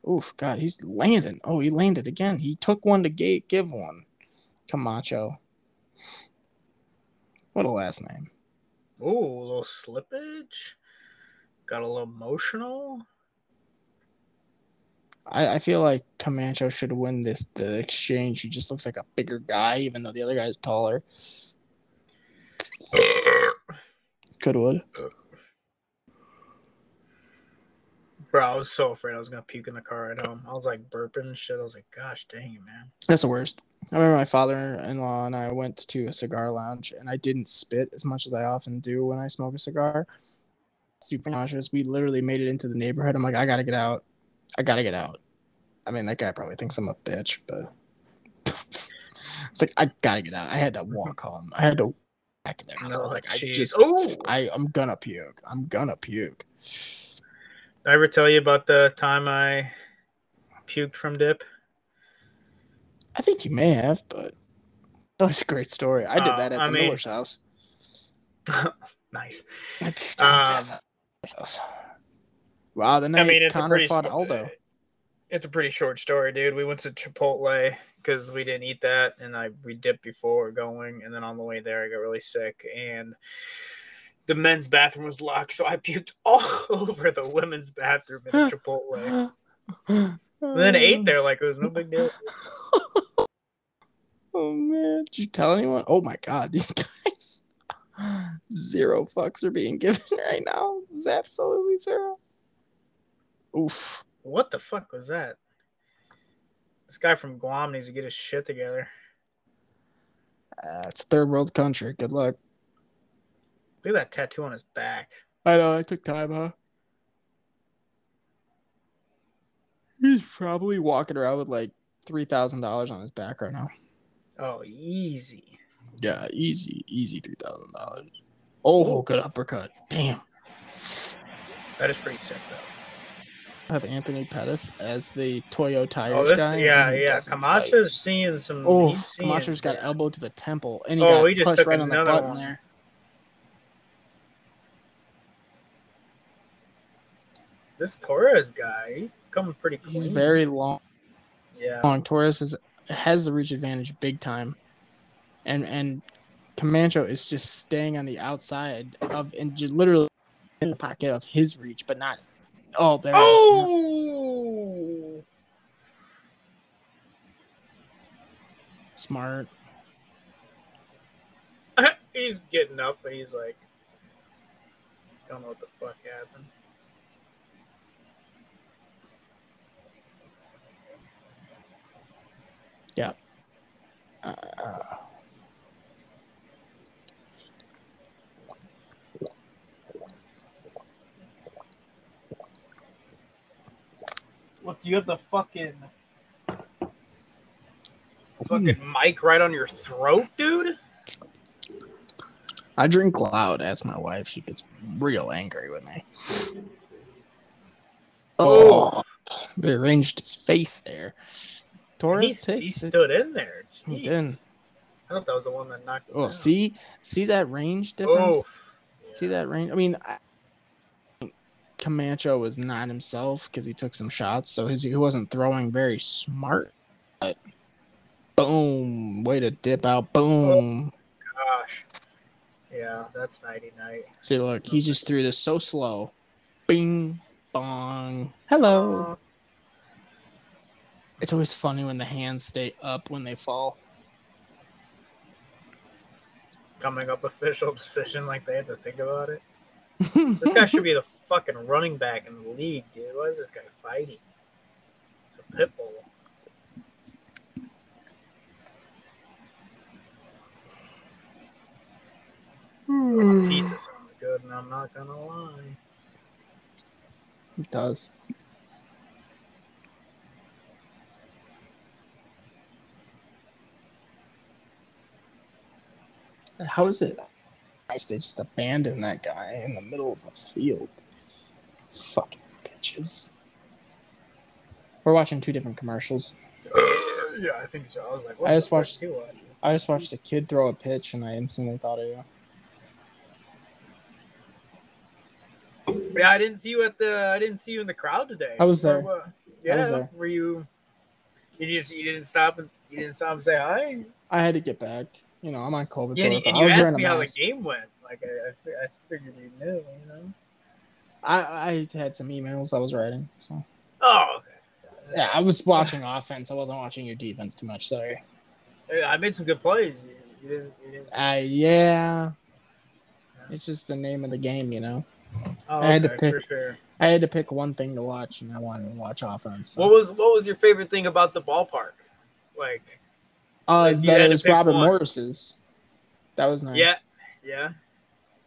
Oof, God, he's landing. Oh, he landed again. He took one to ga- give one. Camacho. What a last name. Ooh, a little slippage. Got a little emotional. I, I feel like Camacho should win this the exchange. He just looks like a bigger guy, even though the other guy's taller. Could would. Bro, I was so afraid I was gonna puke in the car at home. I was like burping and shit. I was like, gosh dang it, man. That's the worst. I remember my father-in-law and I went to a cigar lounge, and I didn't spit as much as I often do when I smoke a cigar. Super nauseous. We literally made it into the neighborhood. I'm like, I gotta get out. I gotta get out. I mean, that guy probably thinks I'm a bitch, but it's like I gotta get out. I had to walk home. I had to walk back there. 'cause I was oh, like, I just, Ooh. I, I'm gonna puke. I'm gonna puke. Did I ever tell you about the time I puked from dip? I think you may have, but that was a great story. I did Uh, that at I the mean- Miller's house. nice. I puked Um, the house. Wow, the night I mean, it's a Conor pretty fought short- Aldo. It's a pretty short story, dude. We went to Chipotle because we didn't eat that, and I we dipped before going, and then on the way there, I got really sick, and the men's bathroom was locked, so I puked all over the women's bathroom in the Chipotle. And then ate there like it was no big deal. Oh man, did you tell anyone? Oh my god, these guys. Zero fucks are being given right now. It's absolutely zero. Oof. What the fuck was that? This guy from Guam needs to get his shit together. Uh, it's a third world country. Good luck. Look at that tattoo on his back. I know. I took time, huh? He's probably walking around with like three thousand dollars on his back right now. Oh, easy. Yeah, easy, easy three thousand dollars. Oh, good uppercut. Damn. That is pretty sick, though. I have Anthony Pettis as the Toyo oh, tires Oh, this, guy. yeah, yeah. fight. Camacho's seeing some. Oh, Camacho's got elbow to the temple, and he Oh, got he just pushed right on the button one. there. This Torres guy, he's coming pretty clean. He's very long. yeah. long. Torres is, has the reach advantage big time, and and Comancho is just staying on the outside of and just literally in the pocket of his reach, but not. Oh, there. Oh, smart. he's getting up, but he's like, don't know what the fuck happened. Uh, What? Do you have the fucking fucking mic right on your throat, dude? I drink loud. Ask my wife. She gets real angry with me. Oh. It arranged his face there. He, Torres he takes it. stood in there. He Jeez. did. I thought that was the one that knocked him Oh, out. see, see that range difference. Oh. See that range? I mean, I, Camacho was not himself because he took some shots, so his, he wasn't throwing very smart. But boom, way to dip out. Oh, boom. Gosh. Yeah, that's nighty night. See, look, he just threw this so slow. Bing, bong. Hello. It's always funny when the hands stay up when they fall. Coming up official decision like they had to think about it. This guy should be the fucking running back in the league, dude. Why is this guy fighting? It's a pit bull. Pizza sounds good, and I'm not gonna lie. It does. How is it nice they just abandoned that guy in the middle of the field? Fucking bitches. We're watching two different commercials. yeah, I think so. I was like, what I just watched-? I just watched a kid throw a pitch and I instantly thought of you. Yeah, I didn't see you at the. I didn't see you in the crowd today. I was Or there. Uh, what? Yeah, was there. were you? You just you didn't stop and you didn't stop and say hi. I had to get back. You know, I'm on COVID. Yeah, and, and I you asked me how the game went. Like I, I, I figured you knew. You know. I, I had some emails I was writing. So Oh, okay. yeah, I was watching offense. I wasn't watching your defense too much. Sorry. I made some good plays. You, didn't. You didn't. Uh, yeah. It's just the name of the game, you know. Oh, I had to okay, for pick- sure. I had to pick one thing to watch, and I wanted to watch offense. so. What was what was your favorite thing about the ballpark? Like, Uh, that it was Robert one? Morris's. That was nice. Yeah. yeah,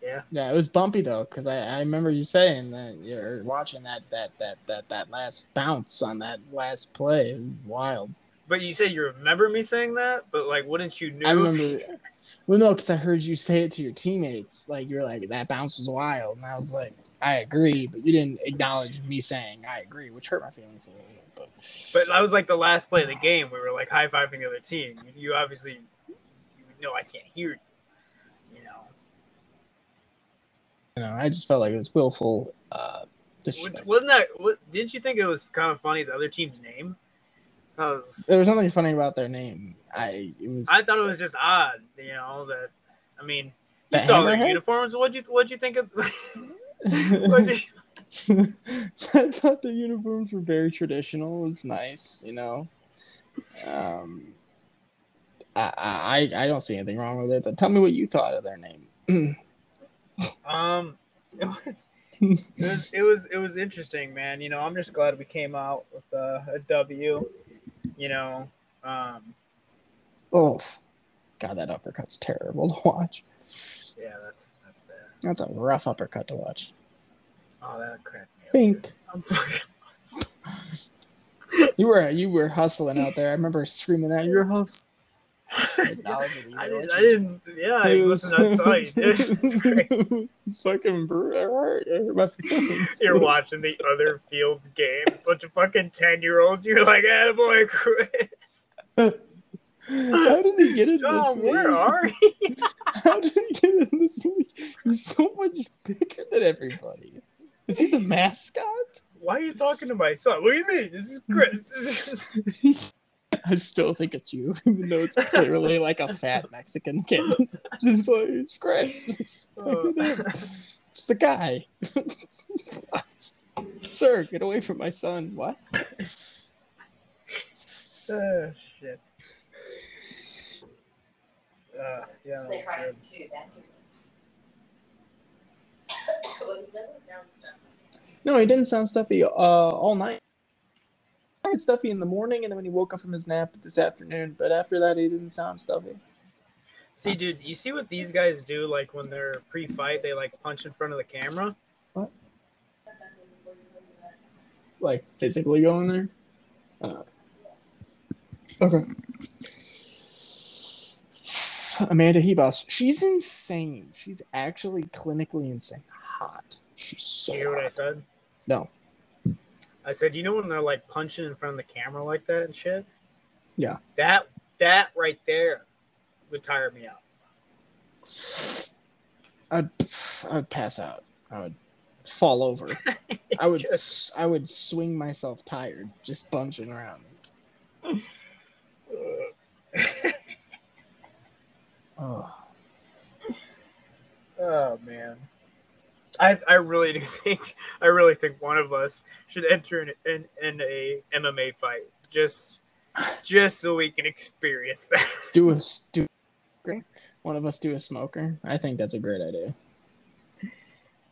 yeah. Yeah, it was bumpy though, because I, I remember you saying that you're watching that that that that that last bounce on that last play. It was wild. But you said you remember me saying that, but like, wouldn't you knew? I remember. Well, no, because I heard you say it to your teammates. Like you were like, "That bounce was wild," and I was like, "I agree," but you didn't acknowledge me saying "I agree," which hurt my feelings a little bit. But that was like the last play of the game. We were like high fiving the other team. You, you obviously, you know, I can't hear you. You know, you know, I just felt like it was willful. Uh, disrespect. wasn't that? What, didn't you think it was kind of funny the other team's name? Because There was nothing funny about their name. I it was I thought it was just odd. You know that. I mean, you saw their uniforms. What'd you What'd you think of? what'd you, I thought the uniforms were very traditional. It was nice, you know. Um, I, I I don't see anything wrong with it. But tell me what you thought of their name. um, it was. It was, it was it was interesting, man. You know, I'm just glad we came out with uh, a W. You know, um, oh, God, that uppercut's terrible to watch. yeah, that's that's bad. That's a rough uppercut to watch. Oh, that cracked me. Think I'm fucking. you were you were hustling out there. I remember screaming that you're hustling. I didn't, I didn't. Yeah, I It was- wasn't that sorry. It's great. fucking brutal. It hurt. It hurt my feelings. You're watching the other field's game, bunch of fucking ten year olds. You're like, "Attaboy, Chris." How did he get in Tom, this where are you? How did he get in this league? He's so much bigger than everybody. Is he the mascot? Why are you talking to my son? What do you mean? This is Chris. I still think it's you, even though it's clearly like a fat Mexican kid. Just like it's Chris. Just, fucking. Just a guy. Sir, get away from my son. What? oh shit. Uh, yeah, They that's tried to do that too. well, it doesn't sound stuff. No, he didn't sound stuffy uh, all night. He was stuffy in the morning, and then when he woke up from his nap this afternoon. But after that, he didn't sound stuffy. See, dude, you see what these guys do? Like when they're pre-fight, they like punch in front of the camera. What? Like physically going there. Uh, okay. Amanda Ribas. She's insane. She's actually clinically insane. Hot. She's so You hear what I said? No. I said, you know when they're like punching in front of the camera like that and shit? Yeah. That that right there would tire me out. I'd I'd pass out. I would fall over. I would Just- I would swing myself tired just bunching around. Oh. oh man. I, I really do think I really think one of us should enter in, in, in a MMA fight just just so we can experience that. Do a do great. One of us do a smoker. I think that's a great idea.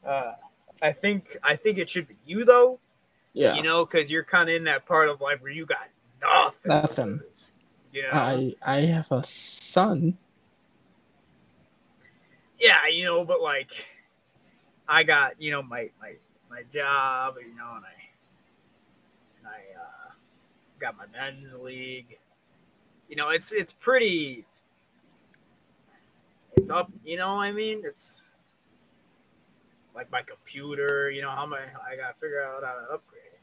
Uh, I think I think it should be you though. Yeah. You know, because you're kind of in that part of life where you got nothing. Nothing. lose, You know? I I have a son. yeah, you know, but like, I got you know my my my job, you know, and I and I uh, got my men's league. You know, it's it's pretty. It's, it's up. You know, I mean, it's like my computer. You know, how my I got to figure out how to upgrade it.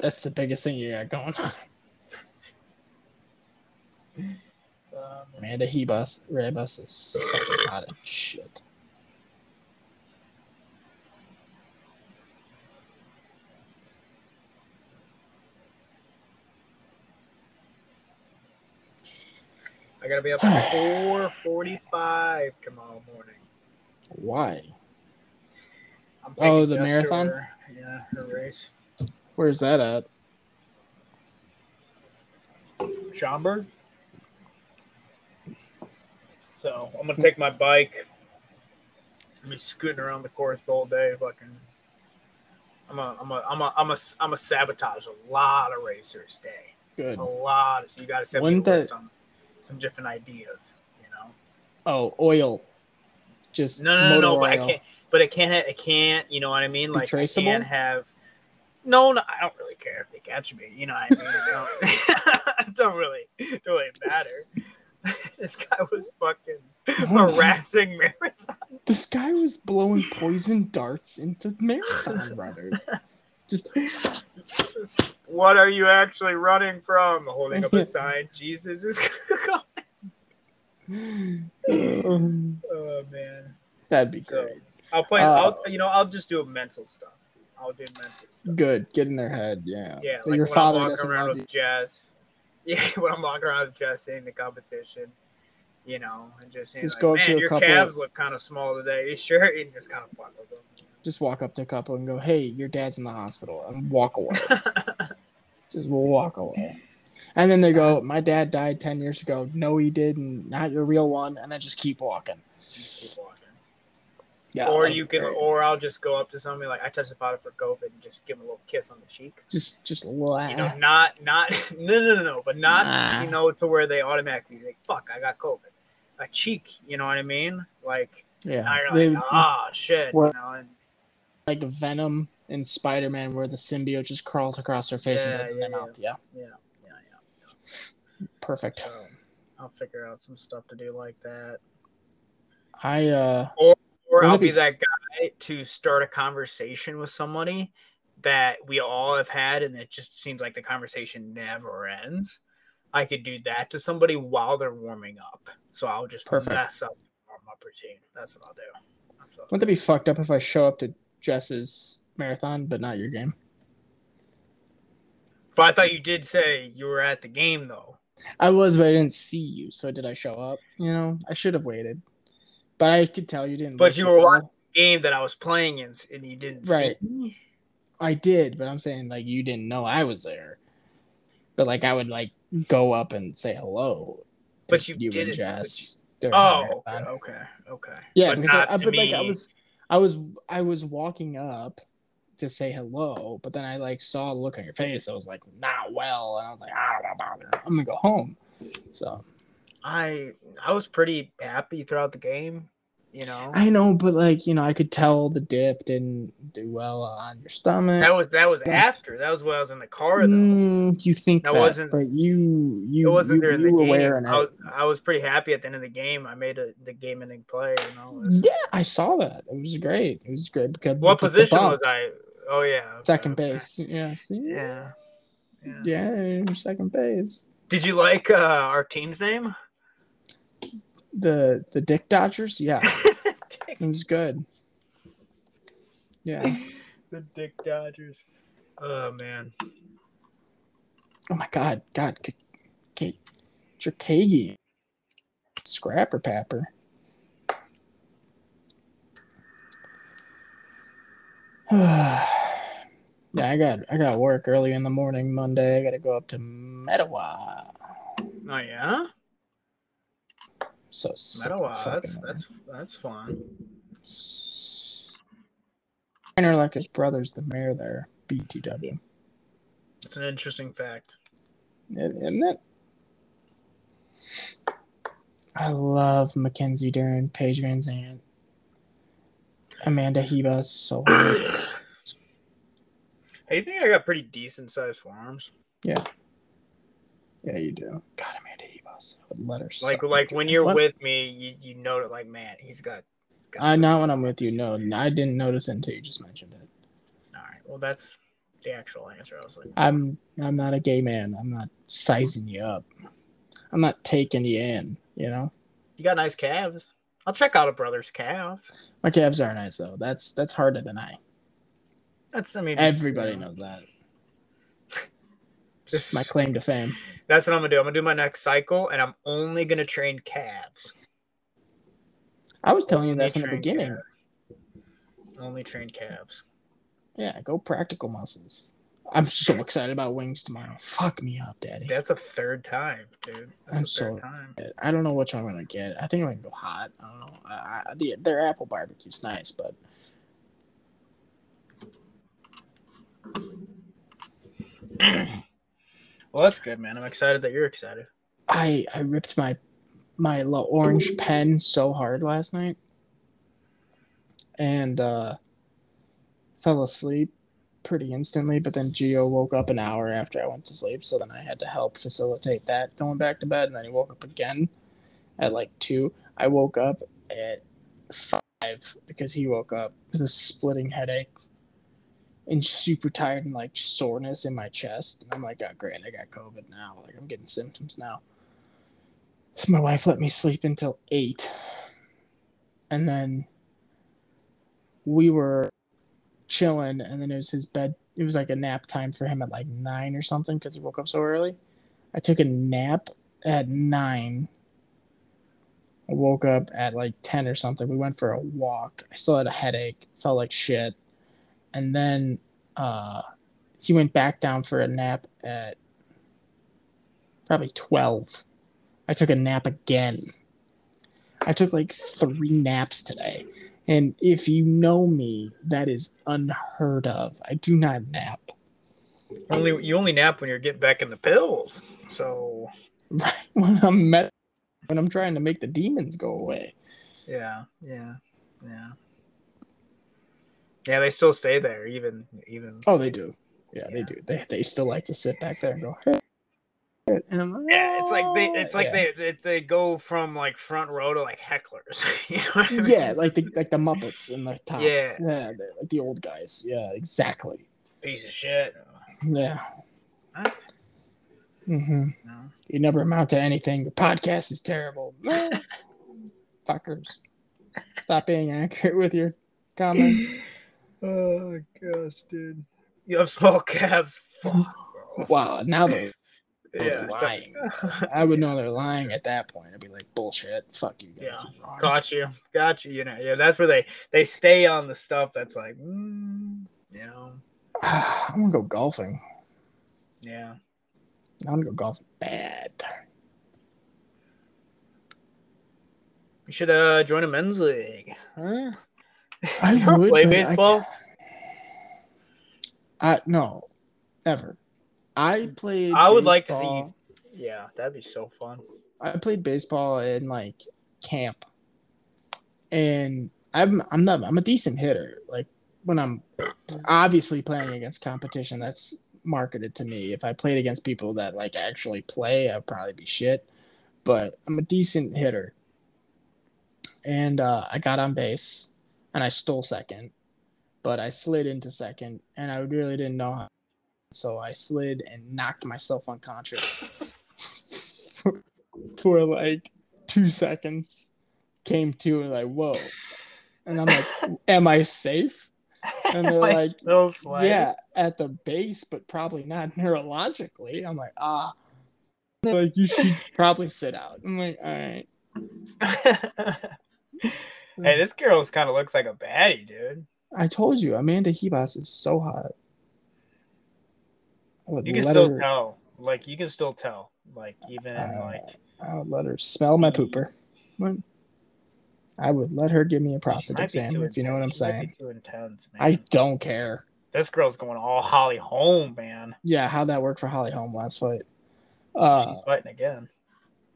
That's the biggest thing you got going on. Um, Amanda Ribas Ribas is fucking hot as shit. I gotta be up at four forty-five tomorrow morning. Why? I'm Oh, the marathon? her- yeah, her race. Where's that at? Schaumburg. So I'm gonna take my bike. I'm be scooting around the course the whole day. Fucking, I'm a, I'm a, I'm a, I'm a, I'm a sabotage a lot of racers' day. Good. A lot. So you gotta me Wouldn't that- list on some different ideas. You know. Oh, oil. Just No, no, no, no. But I can't. But it can't. It can't. You know what I mean? Like traceable? I can't have. No, no. I don't really care if they catch me. You know what I mean? Don't, don't really, don't really matter. this guy was fucking harassing marathon. This guy was blowing poison darts into marathon runners. Just What are you actually running from? Holding up a sign. Jesus is coming. Oh man. that'd be So great. I'll play. Uh, I'll you know I'll just do mental stuff. I'll do mental stuff. Good. Get in their head. Yeah. Yeah, like your when I'm father walking doesn't around love with you. Jess. Yeah, when I'm walking around with Jess in the competition, you know, and just saying Just like, go up to man, your calves look kind of small today. You sure? And just kind of fuck with them. Just walk up to a couple and go, "Hey, your dad's in the hospital," and walk away. Just walk away. And then they go, "My dad died ten years ago." No, he didn't. Not your real one. And then just keep walking. Just keep walking. Yeah. or you can, great. or I'll just go up to somebody like I tested positive for COVID and just give them a little kiss on the cheek. just just laugh. You know, not not no no no no, but not Nah. you know to where they automatically like fuck I got COVID. A cheek, you know what I mean? Like yeah. now you're like ah shit, Well- you know. And, like Venom in Spider Man, where the symbiote just crawls across their face and Yeah, goes in yeah, their mouth. Yeah, yeah, yeah, yeah. perfect. So I'll figure out some stuff to do like that. I uh, Or Wouldn't I'll be that guy to start a conversation with somebody that we all have had, and it just seems like the conversation never ends. I could do that to somebody while they're warming up. So I'll just Perfect. mess up warm up routine. That's what I'll do. What wouldn't that be fucked up if I show up to Jess's marathon but not your game? But I thought you did say you were at the game though. I was, but I didn't see you. So did I show up? You know, I should have waited. But I could tell you didn't. But you were watching Game that I was playing in, and you didn't Right. see me. I did, but I'm saying like you didn't know I was there. But like I would like go up and say hello. But you and didn't, Jess. the Oh, okay, okay. Yeah, but because I, not I- to but like I was, I was, I was walking up to say hello, but then I like saw a look on your face. I was like, not well, and I was like, ah, blah, blah, bother. I'm gonna go home. So I I was pretty happy throughout the game. You know, I know, but like you know, I could tell the dip didn't do well on your stomach. that was that was Yeah. after. That was when I was in the car though. Mm, you think That that, wasn't- but you you it wasn't you, during you the were game. wearing I was, I was pretty happy at the end of the game. I made a, the game-ending play. You know, was- Yeah, I saw that. It was great. It was great because what position was I? Oh yeah, okay, Second okay. base. Yeah. See? Yeah. yeah. Yeah, second base. Did you like uh, our team's name? The the Dick Dodgers. Yeah, it was good. Yeah. the Dick Dodgers. Oh man. Oh my God. God. K- K- Jerkagi. Scrapper Papper. yeah, I got I got work early in the morning Monday. I got to go up to Mettawa. Oh yeah, So of That's that's that's fun. Trainer like his brother's the mayor there. BTW. It's an interesting fact. Isn't it? I love Mackenzie Dern, Paige VanZant, Amanda Ribas. So. Hey, you think I got pretty decent sized forearms? Yeah. Yeah, you do. God, Amanda Ribas. I would let her. Like like when you're What? with me, you, you know that like man, he's got. he's got I not when I'm with you. No, I didn't notice it until you just mentioned it. All right. Well, that's the actual answer. I was like, I'm I'm not a gay man. I'm not sizing you up. I'm not taking you in. You know, you got nice calves. I'll check out a brother's calves. my calves are nice though. That's that's hard to deny. That's I mean just, Everybody you know, knows that. It's my claim to fame. That's what I'm gonna do. I'm gonna do my next cycle, and I'm only gonna train calves. I was telling you that from the beginning. calves. Only train calves. Yeah, go practical muscles. I'm so excited about wings tomorrow. Fuck me up, daddy. That's a third time, dude. That's I'm a third so- time. I don't know which one I'm gonna get. I think I'm gonna go hot. I don't know. I, I, the, their apple barbecue's nice, but Well, that's good, man. I'm excited that you're excited. I I ripped my my orange pen so hard last night, and uh, fell asleep pretty instantly. But then Geo woke up an hour after I went to sleep, so then I had to help facilitate that going back to bed. And then he woke up again at like two. I woke up at five because he woke up with a splitting headache and super tired and like soreness in my chest. And I'm like, oh great, I got COVID now. Like I'm getting symptoms now. So my wife let me sleep until eight. And then we were chilling and then it was his bed it was like a nap time for him at like nine or something because he woke up so early. I took a nap at nine. I woke up at like ten or something. We went for a walk. I still had a headache, felt like shit. And then uh he went back down for a nap at probably twelve. I took a nap again. I took like three naps today. And if you know me, that is unheard of. I do not nap. Only you only nap when you're getting back in the pills. So Right when I'm met when I'm trying to make the demons go away. yeah, yeah, yeah. Yeah, they still stay there, even even. Oh, they do. Yeah, they do. They they still like to sit back there and go. "Hey." And I'm like, Yeah, it's like they it's like Yeah. they, they go from like front row to like hecklers. you know I mean? yeah, like the like the Muppets in the top. Yeah. yeah, like the old guys. Yeah, exactly. piece of shit. Yeah. What? hmm No. You never amount to anything. Your podcast is terrible. Fuckers. Stop being accurate with your comments. Oh gosh, dude. You have small calves. Fuck. Wow, now they're Yeah, like- lying. I would know they're lying at that point. I'd be like, bullshit. Fuck you guys. Yeah. got you, got you. You know, yeah, that's where they they stay on the stuff that's like, mm, you know, I'm gonna go golfing. yeah. I'm gonna go golfing bad. You should uh join a men's league, huh? I You would play I baseball. can't- I no, never. I played. I would like to see Yeah, that'd be so fun. I played baseball in like camp, and I'm I'm not I'm a decent hitter. Like when I'm obviously playing against competition that's marketed to me. If I played against people that like actually play, I'd probably be shit. But I'm a decent hitter. And uh, I got on base and I stole second, but I slid into second and I really didn't know how. So I slid and knocked myself unconscious for, for like two seconds. Came to and like, whoa. And I'm like, am I safe? And they're like, yeah, at the base, but probably not neurologically. I'm like, ah. Like, you should probably sit out. I'm like, all right. Hey, this girl kind of looks like a baddie, dude. I told you, Amanda Ribas is so hot. You can still her, tell. Like you can still tell. Like even Uh, like I would let her smell my pooper. What? I would let her give me a prostate exam if you know what I'm. She saying. Too intense, man. I don't care. This girl's going all Holly Holm, man. Yeah, how'd that work for Holly Holm last fight? Uh, She's fighting again.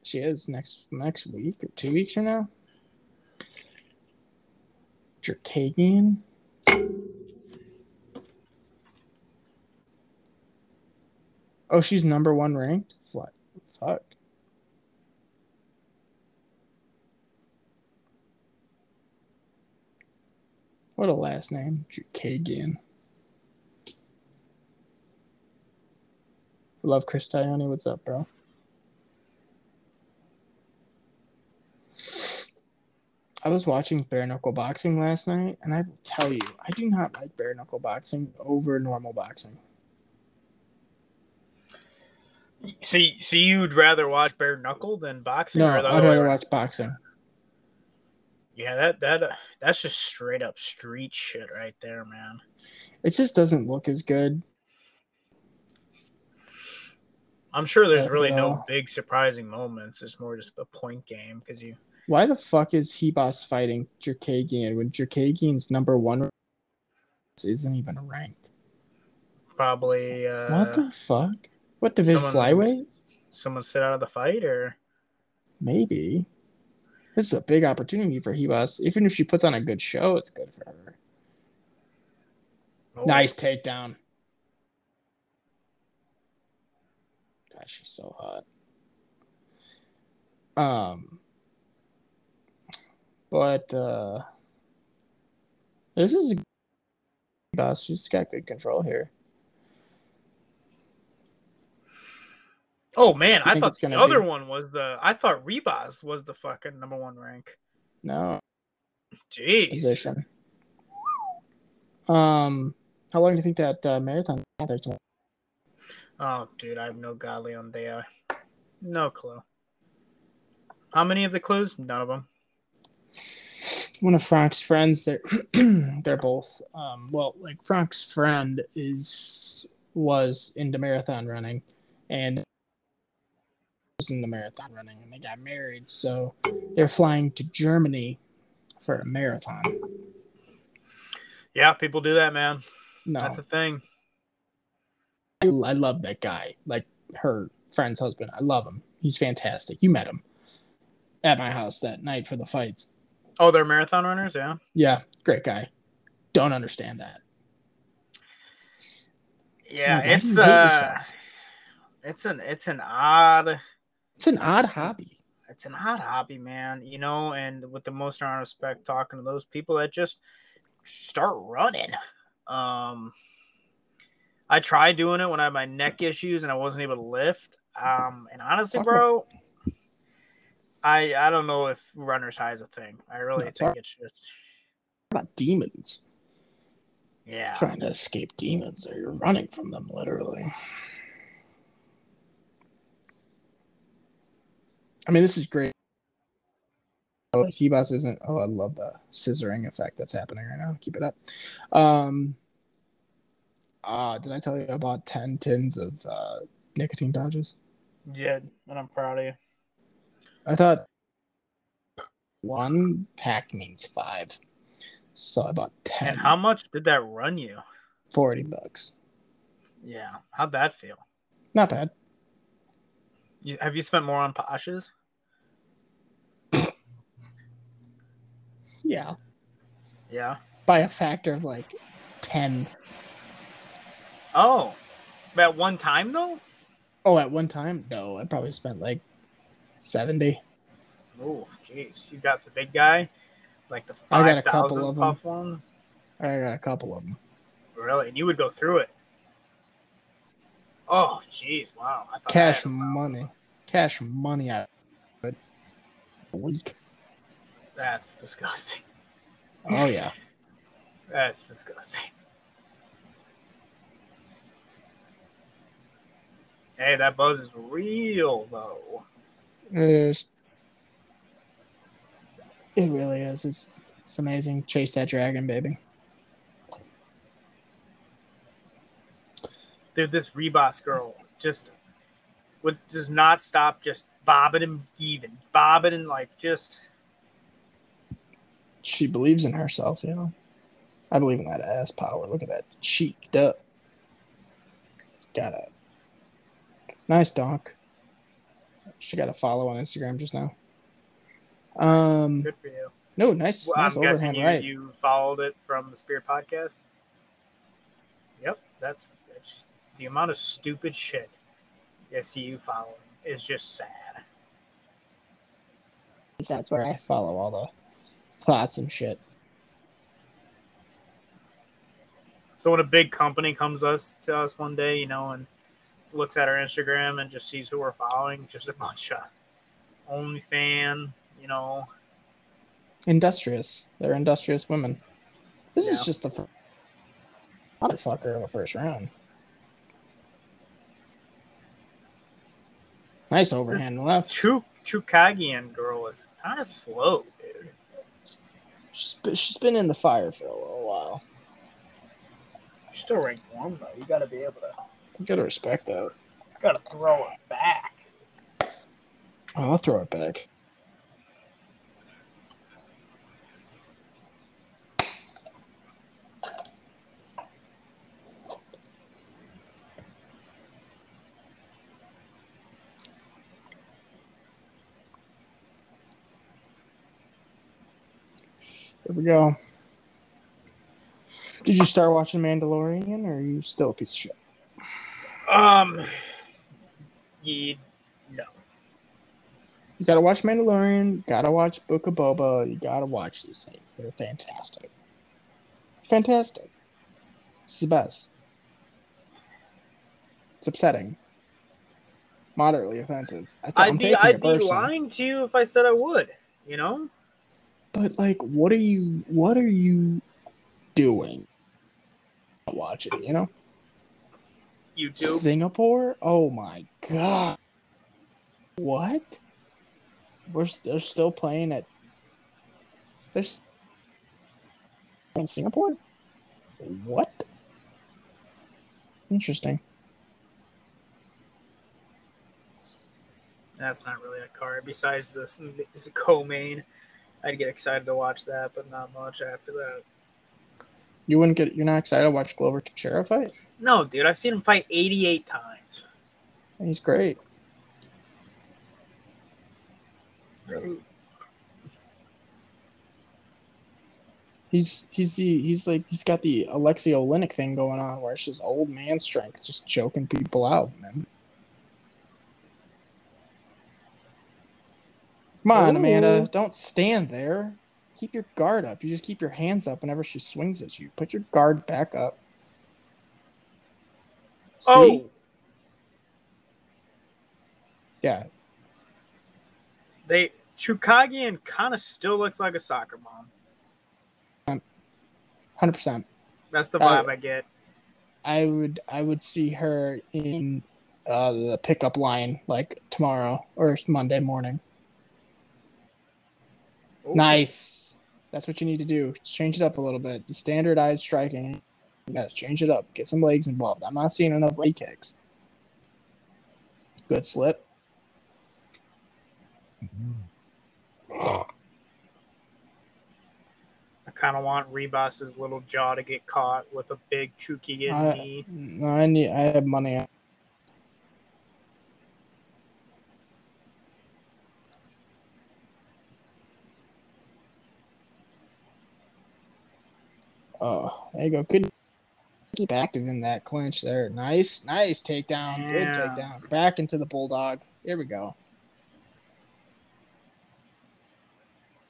she is next next week or two weeks from now. Chookagian. Oh, she's number one ranked. What? Fuck. What a last name, Chookagian. Love Chris Tione. What's up, bro? I was watching bare knuckle boxing last night, and I will tell you, I do not like bare knuckle boxing over normal boxing. See, so you'd rather watch bare knuckle than boxing? No, I'd rather watch boxing. Yeah, that that uh, that's just straight up street shit right there, man. It just doesn't look as good. I'm sure there's really no no. big surprising moments. It's more just a point game because you. Why the fuck is Ribas fighting Chookagian when Chookagian's number one isn't even ranked? Probably uh, what the fuck? What division flyweight? Someone sit out of the fight, or Maybe. This is a big opportunity for Ribas. Even if she puts on a good show, it's good for her. Oh, Nice takedown. God, she's so hot. Um, but uh, this is a boss. She's got good control here. Oh man, I I thought the other be- one was the. I thought Ribas was the fucking number one rank. No Jeez. position. Um, how long do you think that uh, marathon? tomorrow? Oh, dude, I have no godly on the. No clue. How many of the clues? None of them. One of Frank's friends. They're they're both um, well, like Frank's friend is was into marathon running, and was into marathon running, and they got married. So they're flying to Germany for a marathon. Yeah, people do that, man. No, That's a thing. I, I love that guy. Like her friend's husband. I love him. He's fantastic. You met him at my house that night for the fights. Oh, they're marathon runners, yeah. Yeah, great guy. Don't understand that. Yeah, it's uh, it's an it's an odd It's an odd hobby. it's an odd hobby, man. You know, and with the most amount of respect, talking to those people that just start running. Um, I tried doing it when I had my neck issues and I wasn't able to lift. Um, and honestly, bro, I I don't know if runner's high is a thing. I really No, think it's just What about demons? yeah. Trying to escape demons, or you're running from them, literally. I mean, this is great. Oh, Ribas isn't. Oh, I love the scissoring effect that's happening right now. Keep it up. Um. Uh, did I tell you I bought ten tins of uh, nicotine pouches? Yeah, and I'm proud of you. I thought one pack means five, so I bought ten. And how much did that run you? Forty bucks. Yeah, how'd that feel? Not bad. You, have you spent more on Poshes? Yeah, Yeah. by a factor of like ten. Oh, at one time though. Oh, at one time, no, I probably spent like seventy. Oh, jeez, you got the big guy, like the I got a couple thousand of 'em. puff one. I got a couple of them. Really, and you would go through it. Oh, jeez, wow. I thought I Cash money, cash money. I a week. That's disgusting. Oh yeah. That's disgusting. Hey, that buzz is real though. It is. It really is. It's it's amazing. Chase that dragon, baby. Dude, this Ribas girl just would does not stop just bobbing and heaving, bobbing and like just She believes in herself, you know. I believe in that ass power. Look at that cheeked up. Got it. nice donk. She got a follow on Instagram just now. Um, good for you. no, nice, Well, nice I'm guessing you, right. you followed it from the Spirit podcast. Yep, that's that's the amount of stupid shit I see you following is just sad. That's where I follow all the thoughts and shit. So when a big company comes us to us one day, you know, and looks at our Instagram and just sees who we're following, just a bunch of OnlyFan, you know, Industrious. They're industrious women. This is just the fir- motherfucker of a first round. Nice overhand left. Chu Chookagian girl is kind of slow, dude. She's been, she's been in the fire for a little while. Still ranked one though. You got to be able to, You gotta respect that. I got to throw it back. Oh, I'll throw it back. There we go. Did you start watching Mandalorian, or are you still a piece of shit? Um, you no. You gotta watch Mandalorian. Gotta watch Book of Boba. You gotta watch these things. They're fantastic. Fantastic. It's the best. It's upsetting. Moderately offensive. I I'd I'm be I'd be lying to you if I said I would. You know, But like, what are you? What are you doing? Watch it. You know, YouTube. Singapore. Oh my god. What? We're s- they're still playing at. There's in Singapore. What? Interesting. That's not really a card. Besides this, this co-main, I'd get excited to watch that, but not much after that. You wouldn't get. You're not excited to watch Glover Teixeira fight? No, dude, I've seen him fight 88 times. He's great. He's he's the he's like he's got the Alexey Oleinik thing going on where it's just old man strength, just choking people out, man. Come on, Amanda, don't stand there. Keep your guard up. You just keep your hands up whenever she swings at you. Put your guard back up. See? Oh, yeah. they Chookagian kind of still looks like a soccer mom. Hundred percent. That's the Uh, vibe I get. I would I would see her in uh, the pickup line like tomorrow or Monday morning. Ooh. Nice. That's what you need to do. Change it up a little bit. The standardized striking. You guys change it up. Get some legs involved. I'm not seeing enough leg kicks. Good slip. I kind of want Ribas's little jaw to get caught with a big Chookagian I, knee. I need. I have money. Oh, there you go. Good. Keep active in that clinch there. Nice, nice takedown. Good takedown. Back into the bulldog. Here we go.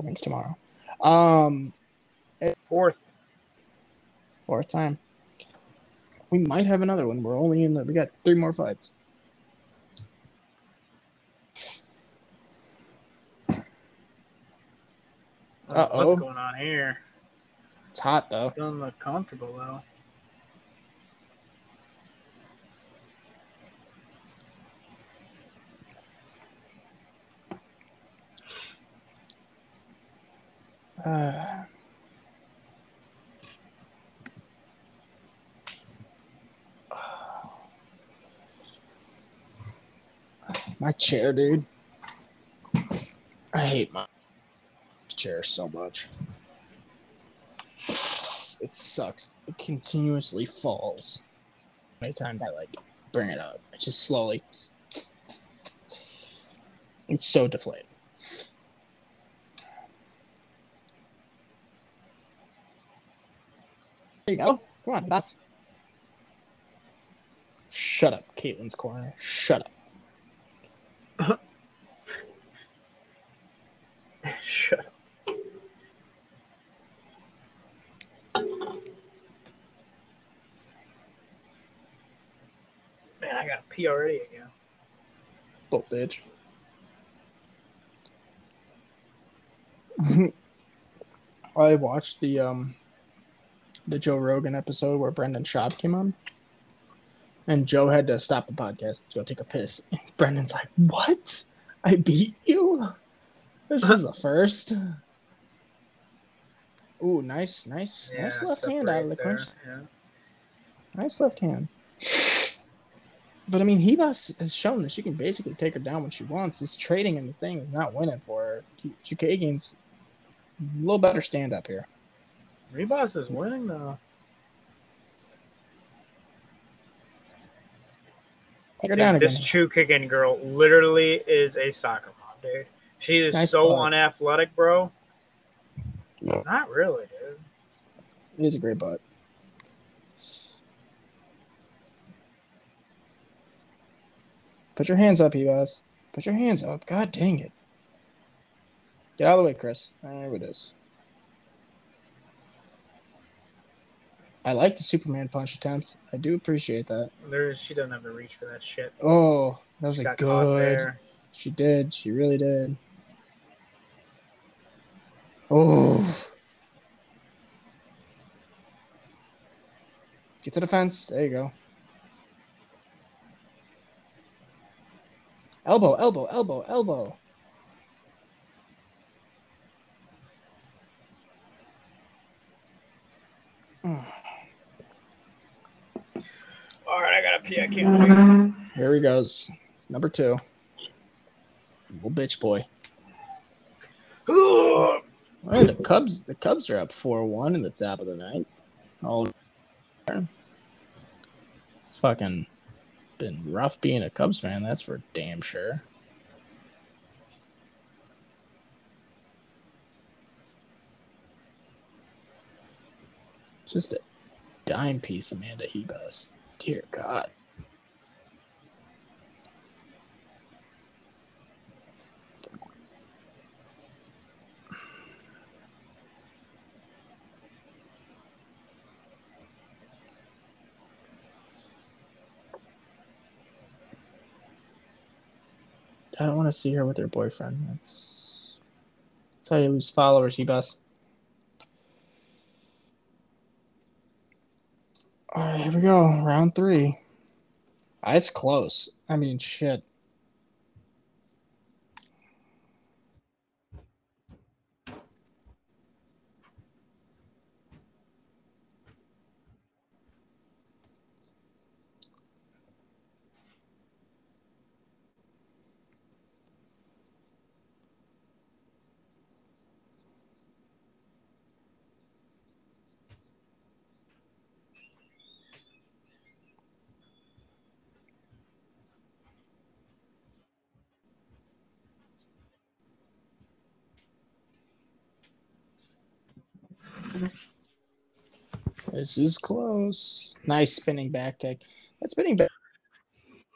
Wins tomorrow. Um, Fourth. fourth time. We might have another one. We're only in the. We got three more fights. Uh-oh. What's going on here? It's hot though. Doesn't look comfortable though. Uh, my chair, dude. I hate my chair so much. It's, it sucks. It continuously falls. Many times I like bring it up, it just slowly. It's so deflated. There you go. Oh, Come on, boss. Shut up, Katlyn's corner. Shut up. Shut up. Man, I got to pee already again. Bitch. I watched the um the Joe Rogan episode where Brendan Schaub came on. And Joe had to stop the podcast to go take a piss. Brendan's like, What? I beat you? This is a first. Ooh, nice, nice, nice left hand out of the clinch. there, Nice left hand. But I mean, Ribas has shown that she can basically take her down when she wants. This trading and this thing is not winning for her. Chookagian's a little better stand up here. Yeah. Ribas is winning though. Take her Dude, down again. this Chu kicking girl literally is a soccer mom, dude. She is Nice so butt. unathletic, bro. No. Not really, dude. It is a great butt. Put your hands up, Ribas. Put your hands up. God dang it. Get out of the way, Chris. There it is. I like the Superman punch attempt. I do appreciate that. There's she doesn't have the reach for that shit. Oh, that was She a good. She did. She really did. Oh. Get to the fence. There you go. Elbow, elbow, elbow, elbow. All right, I gotta pee. I can't. wait. Here he goes. It's number two. Little bitch boy. Ugh. Well, the Cubs, the Cubs are up four one in the top of the ninth. All fucking been rough being a Cubs fan. That's for damn sure. Just a dime piece, Amanda Ribas. Dear God. I don't want to see her with her boyfriend. That's that's how you lose followers, Ribas. All right, here we go. Round three. Ah, It's close. I mean, shit. This is close. Nice spinning back kick. That spinning back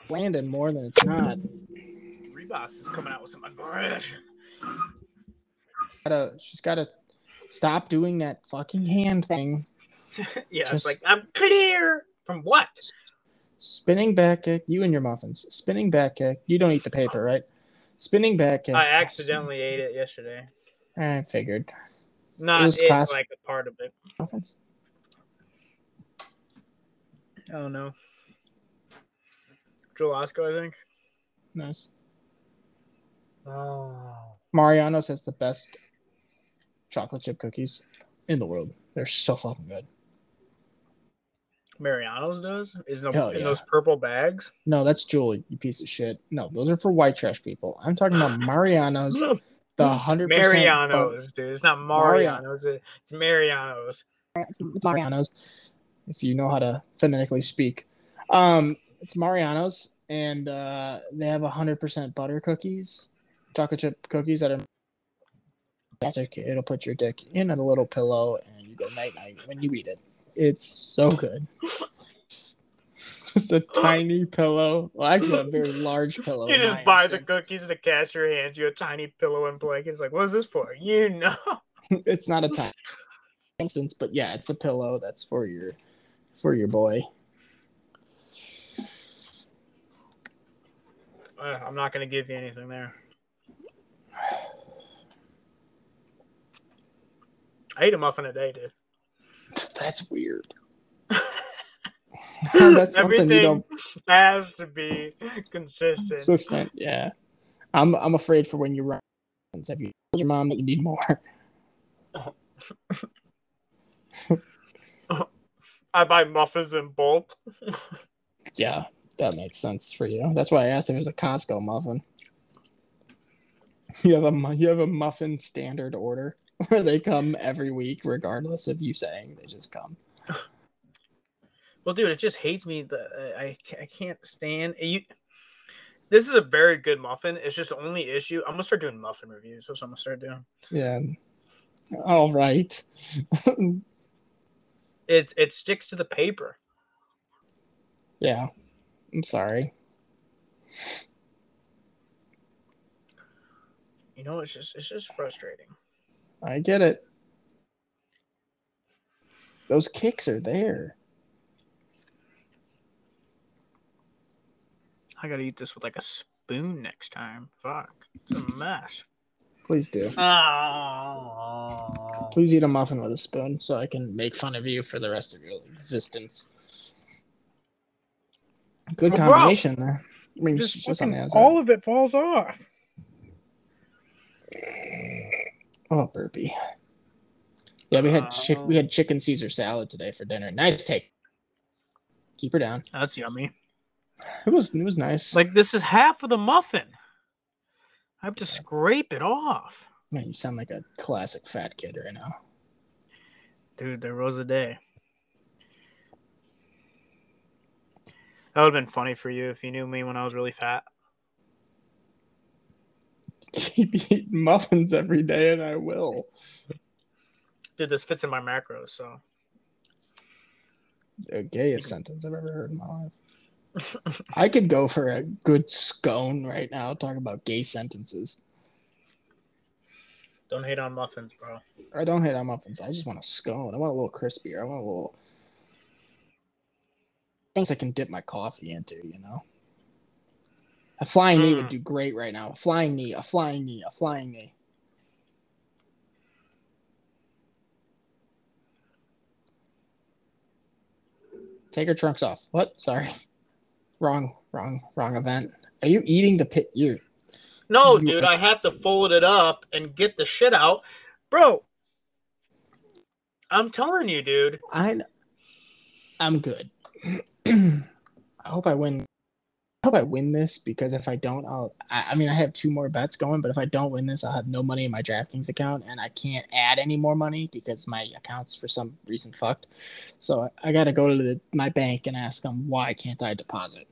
landed more than it's not. Ribas is coming out with some aggression. Gotta, she's gotta stop doing that fucking hand thing. yeah, Just it's like I'm clear from what? Spinning back kick. You and your muffins. Spinning back kick. You don't eat the paper, right? Spinning back kick. I accidentally ate it yesterday. I figured. Not was it, cost- like a part of it. Muffins. I don't know. Jewel-Osco, I think. Nice. Oh. Mariano's has the best chocolate chip cookies in the world. They're so fucking good. Mariano's does? Is in, Hell in yeah. those purple bags? No, that's Julie, you piece of shit. No, those are for white trash people. I'm talking about Mariano's, the hundred. Mariano's, dude. It's not Mariano's. It's Mariano's. It's, it's Mariano's, if you know how to phonetically speak. Um, it's Mariano's, and uh, they have hundred percent butter cookies, chocolate chip cookies that are. That's okay. It'll put your dick in a little pillow, and you go night night when you eat it. It's so good. Just a tiny pillow. Well, actually, a very large pillow. You just buy the cookies to cash your hands. You a tiny pillow and blanket. It's like, what is this for? You know. it's not a tiny instance, but yeah, it's a pillow that's for your for your boy. Uh, I'm not gonna give you anything there. I ate a muffin a day, dude. That's weird. that's something you don't has to be consistent. consistent. Yeah, I'm I'm afraid for when you run. Have you told your mom that you need more? I buy muffins in bulk. Yeah, that makes sense for you. That's why I asked if it was a Costco muffin. You have a you have a muffin standard order where they come every week, regardless of you saying they just come. Well, dude, it just hates me. The uh, I I can't stand you. This is a very good muffin. It's just the only issue. I'm gonna start doing muffin reviews. That's what I'm gonna start doing. Yeah. All right. It it sticks to the paper. yeah. I'm sorry. You know, it's just it's just frustrating. I get it. Those kicks are there. I gotta eat this with like a spoon next time. Fuck, it's a mess. Please do. Oh. Please eat a muffin with a spoon so I can make fun of you for the rest of your existence. Good Well, bro, combination there. I mean, Just, just, on the outside. all of it falls off. Oh, burpee. Yeah, we had chick- Uh, we had chicken Caesar salad today for dinner. Nice take. Keep her down. That's yummy. It was it was nice. Like this is half of the muffin. I have to scrape it off. man, you sound like a classic fat kid right now. Dude, there was a day. That would have been funny for you if you knew me when I was really fat. Keep eating muffins every day, and I will. Dude, this fits in my macros, so The gayest sentence I've ever heard in my life. I could go for a good scone right now. Talk about gay sentences. don't hate on muffins, bro. I don't hate on muffins. I just want a scone. I want a little crispier. I want a little things I can dip my coffee into. You know, a flying knee would Mm. do great right now. A flying knee. A flying knee. A flying knee. Take her trunks off. What? Sorry. Wrong, wrong, wrong event. Are you eating the pit? You're No, You- dude, I have to fold it up and get the shit out. Bro, I'm telling you, dude. I I'm good. I hope I win. I hope I win this because if I don't, I'll. I, I mean, I have two more bets going, but if I don't win this, I'll have no money in my DraftKings account, and I can't add any more money because my account's for some reason fucked. So I, I got to go to the, my bank and ask them why can't I deposit.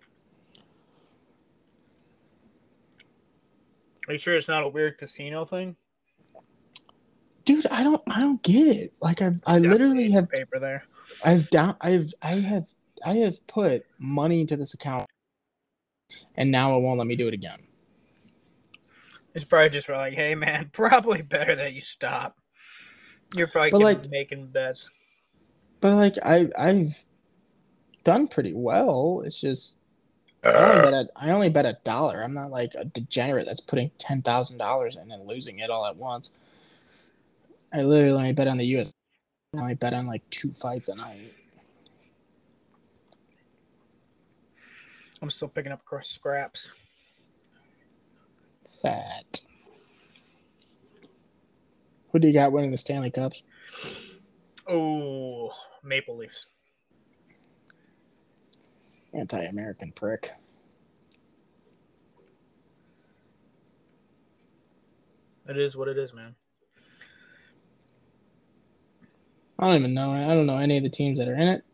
Are you sure it's not a weird casino thing? Dude, I don't. I don't get it. Like I've I literally have paper there. I've down I've I have I have put money into this account and now it won't let me do it again. It's probably just like, hey man, probably better that you stop. You're probably But, like- making bets. But like I I've done pretty well. It's just I only uh, bet a, I only bet a dollar. I'm not like a degenerate that's putting ten thousand dollars in and losing it all at once. I literally only bet on the US. I only bet on like two fights a night. I'm still picking up cr- scraps. Fat. Who do you got winning the Stanley Cups? Oh, Maple Leafs. Anti-American prick. It is what it is, man. I don't even know. I don't know any of the teams that are in it.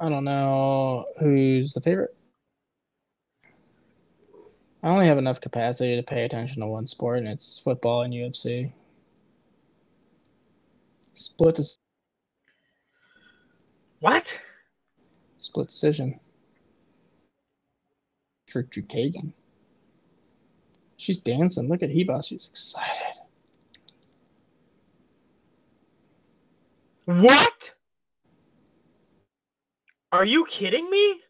I don't know who's the favorite. I only have enough capacity to pay attention to one sport, and it's football and UFC. Split What? split decision for Chookagian. She's dancing. Look at Heba. She's excited. What? Are you kidding me?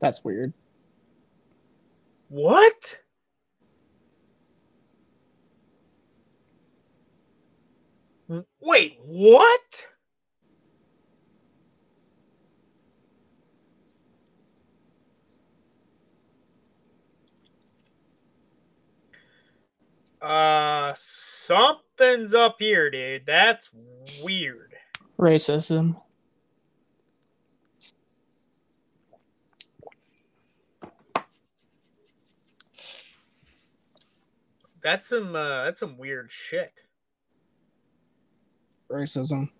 That's weird. What? Wait, what? Uh, something's up here, dude. That's weird. Racism. That's some uh that's some weird shit. Racism.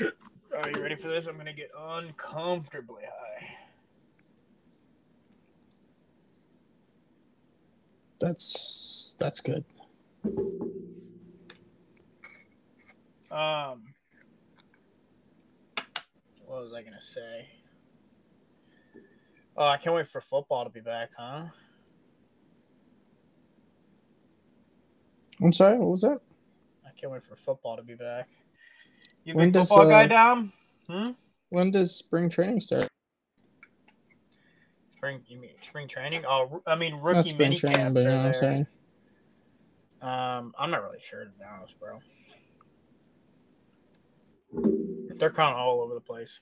Are you ready for this? I'm gonna get uncomfortably high. That's that's good. Um, what was I gonna say? Oh, I can't wait for football to be back, huh? I'm sorry. What was that? I can't wait for football to be back. You When big does, football guy uh, down? Hmm? When does spring training start? Spring, you mean spring training? Oh, I mean Not rookie spring training, but you know what I'm saying. Um, I'm not really sure to be honest, bro. They're kind of all over the place.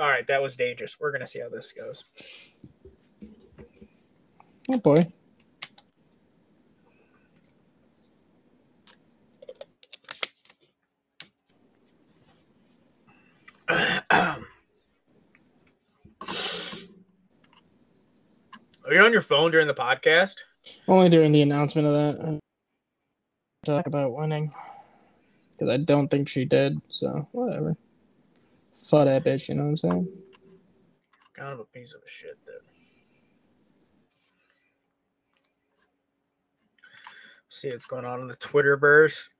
All right, that was dangerous. We're gonna see how this goes. Oh boy. Are you on your phone during the podcast? Only during the announcement of that. Talk about winning. Because I don't think she did, so whatever. Fuck that bitch, you know what I'm saying? Kind of a piece of shit, dude. See what's going on in the Twitterverse.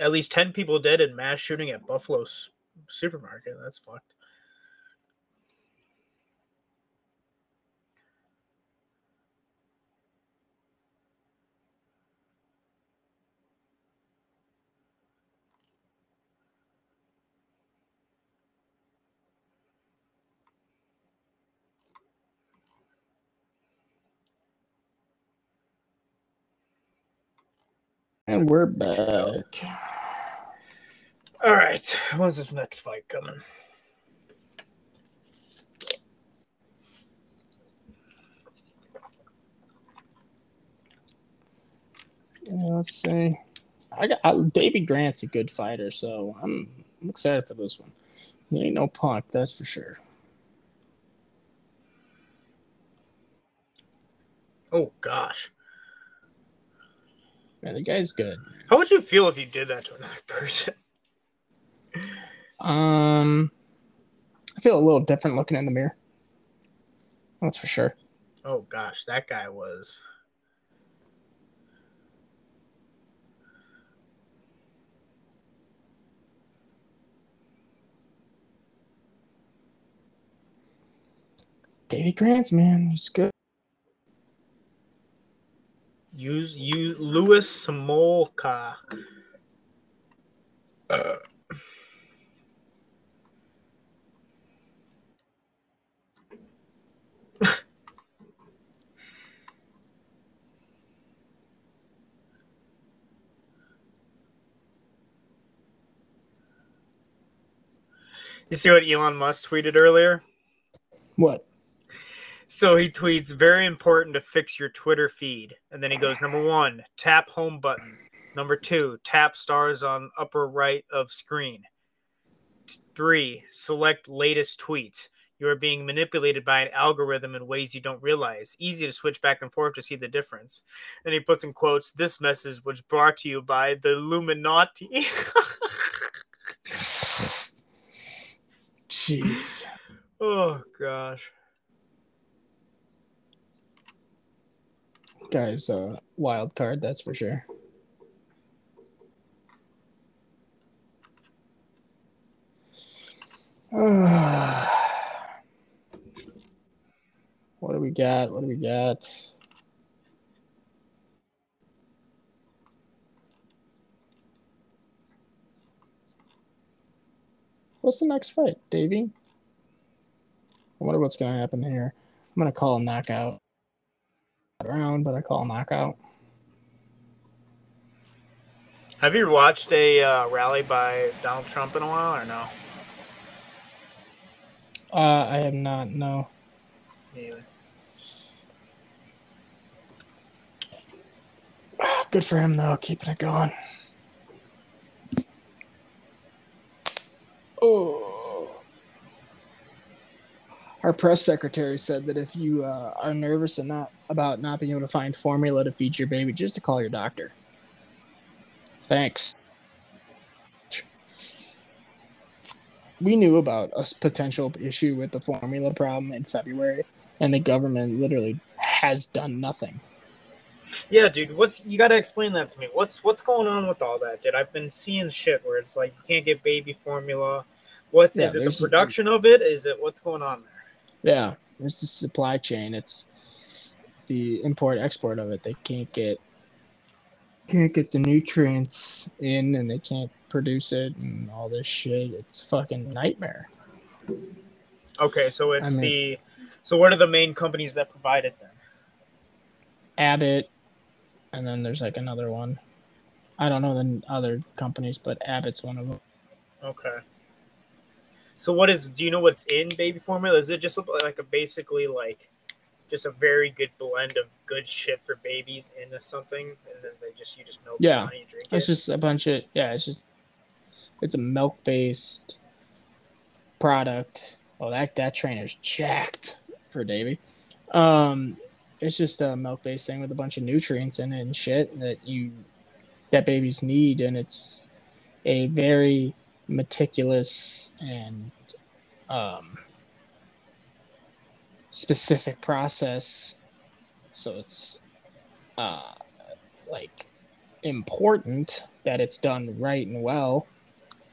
At least 10 people dead in mass shooting at Buffalo s- supermarket. That's fucked. And we're back. All right. When's this next fight coming? Let's see. I got I, Davey Grant's a good fighter, so I'm, I'm excited for this one. He ain't no punk, that's for sure. Oh, gosh. Man, the guy's good. How would you feel if you did that to another person? Um, I feel a little different looking in the mirror. That's for sure. Oh gosh, that guy was. Davey Grants, man, he's good. Use you Louis Smolka. You see what Elon Musk tweeted earlier? What? So he tweets, very important to fix your Twitter feed. And then he goes, number one, tap home button. Number two, tap stars on upper right of screen. Three, select latest tweets. You are being manipulated by an algorithm in ways you don't realize. Easy to switch back and forth to see the difference. And he puts in quotes, this message was brought to you by the Illuminati. Jeez. oh, gosh. Guy's a wild card, that's for sure. what do we got? What do we got? What's the next fight, Davey? I wonder what's gonna happen here. I'm gonna call a knockout. Round, but I call a knockout. Have you watched a uh, rally by Donald Trump in a while or no? Uh, I have not. No. Me either. Good for him though, keeping it going. Oh. Our press secretary said that if you uh, are nervous and not about not being able to find formula to feed your baby, just to call your doctor. Thanks. We knew about a potential issue with the formula problem in February, and the government literally has done nothing. Yeah, dude. What's you got to explain that to me? What's what's going on with all that, dude? I've been seeing shit where it's like you can't get baby formula. What's Yeah, is it? The production of it? Is it what's going on there? Yeah, it's the supply chain. It's the import export of it. They can't get can't get the nutrients in, and they can't produce it, and all this shit. It's a fucking nightmare. Okay, so it's I mean- the so what are the main companies that provide it then? Abbott, and then there's like another one. I don't know the other companies, but Abbott's one of them. Okay. So what is? Do you know what's in baby formula? Is it just like a basically like just a very good blend of good shit for babies into something, and then they just you just milk Yeah. it and you drink It's it? just a bunch of yeah. It's just it's a milk based product. Oh, that that trainer's jacked for Davey. Um, it's just a milk based thing with a bunch of nutrients in it and shit that you that babies need, and it's a very meticulous and um, specific process. So it's uh, like important that it's done right and well.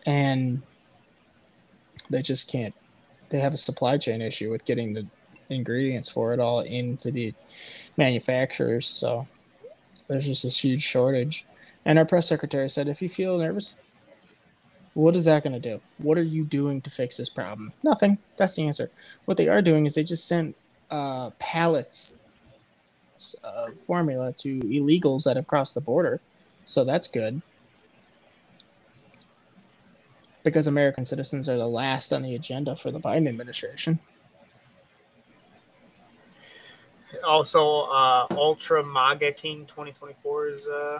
And they just can't they have a supply chain issue with getting the ingredients for it all into the manufacturers. So there's just this huge shortage. And our press secretary said if you feel nervous what is that going to do what are you doing to fix this problem nothing that's the answer what they are doing is they just sent uh, pallets of formula to illegals that have crossed the border so that's good. Because American citizens are the last on the agenda for the Biden administration. Also, uh, Ultra MAGA King 2024 is uh,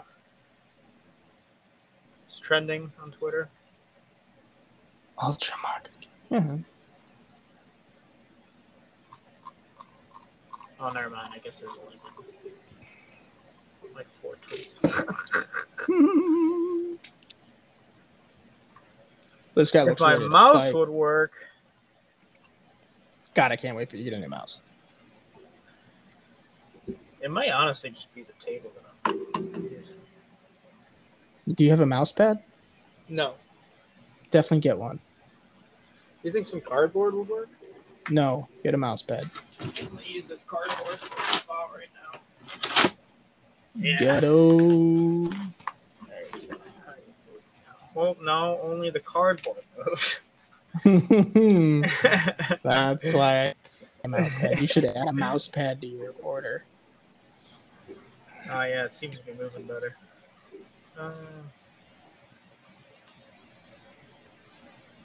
is trending on Twitter. Ultra market. Mhm. Oh, never mind. I guess there's a link. Like four tweets. this guy if looks my ready to mouse fight. would work. God, I can't wait for you to get a new mouse. It might honestly just be the table that I'm using. Do you have a mouse pad? No. Definitely get one. You think some cardboard would work? No, get a mouse pad. I'm gonna use this cardboard spot right now. Yeah. Ghetto. There you go. Well, no, only the cardboard moves. That's why a mouse pad. You should add a mouse pad to your order. Oh yeah, it seems to be moving better. Uh,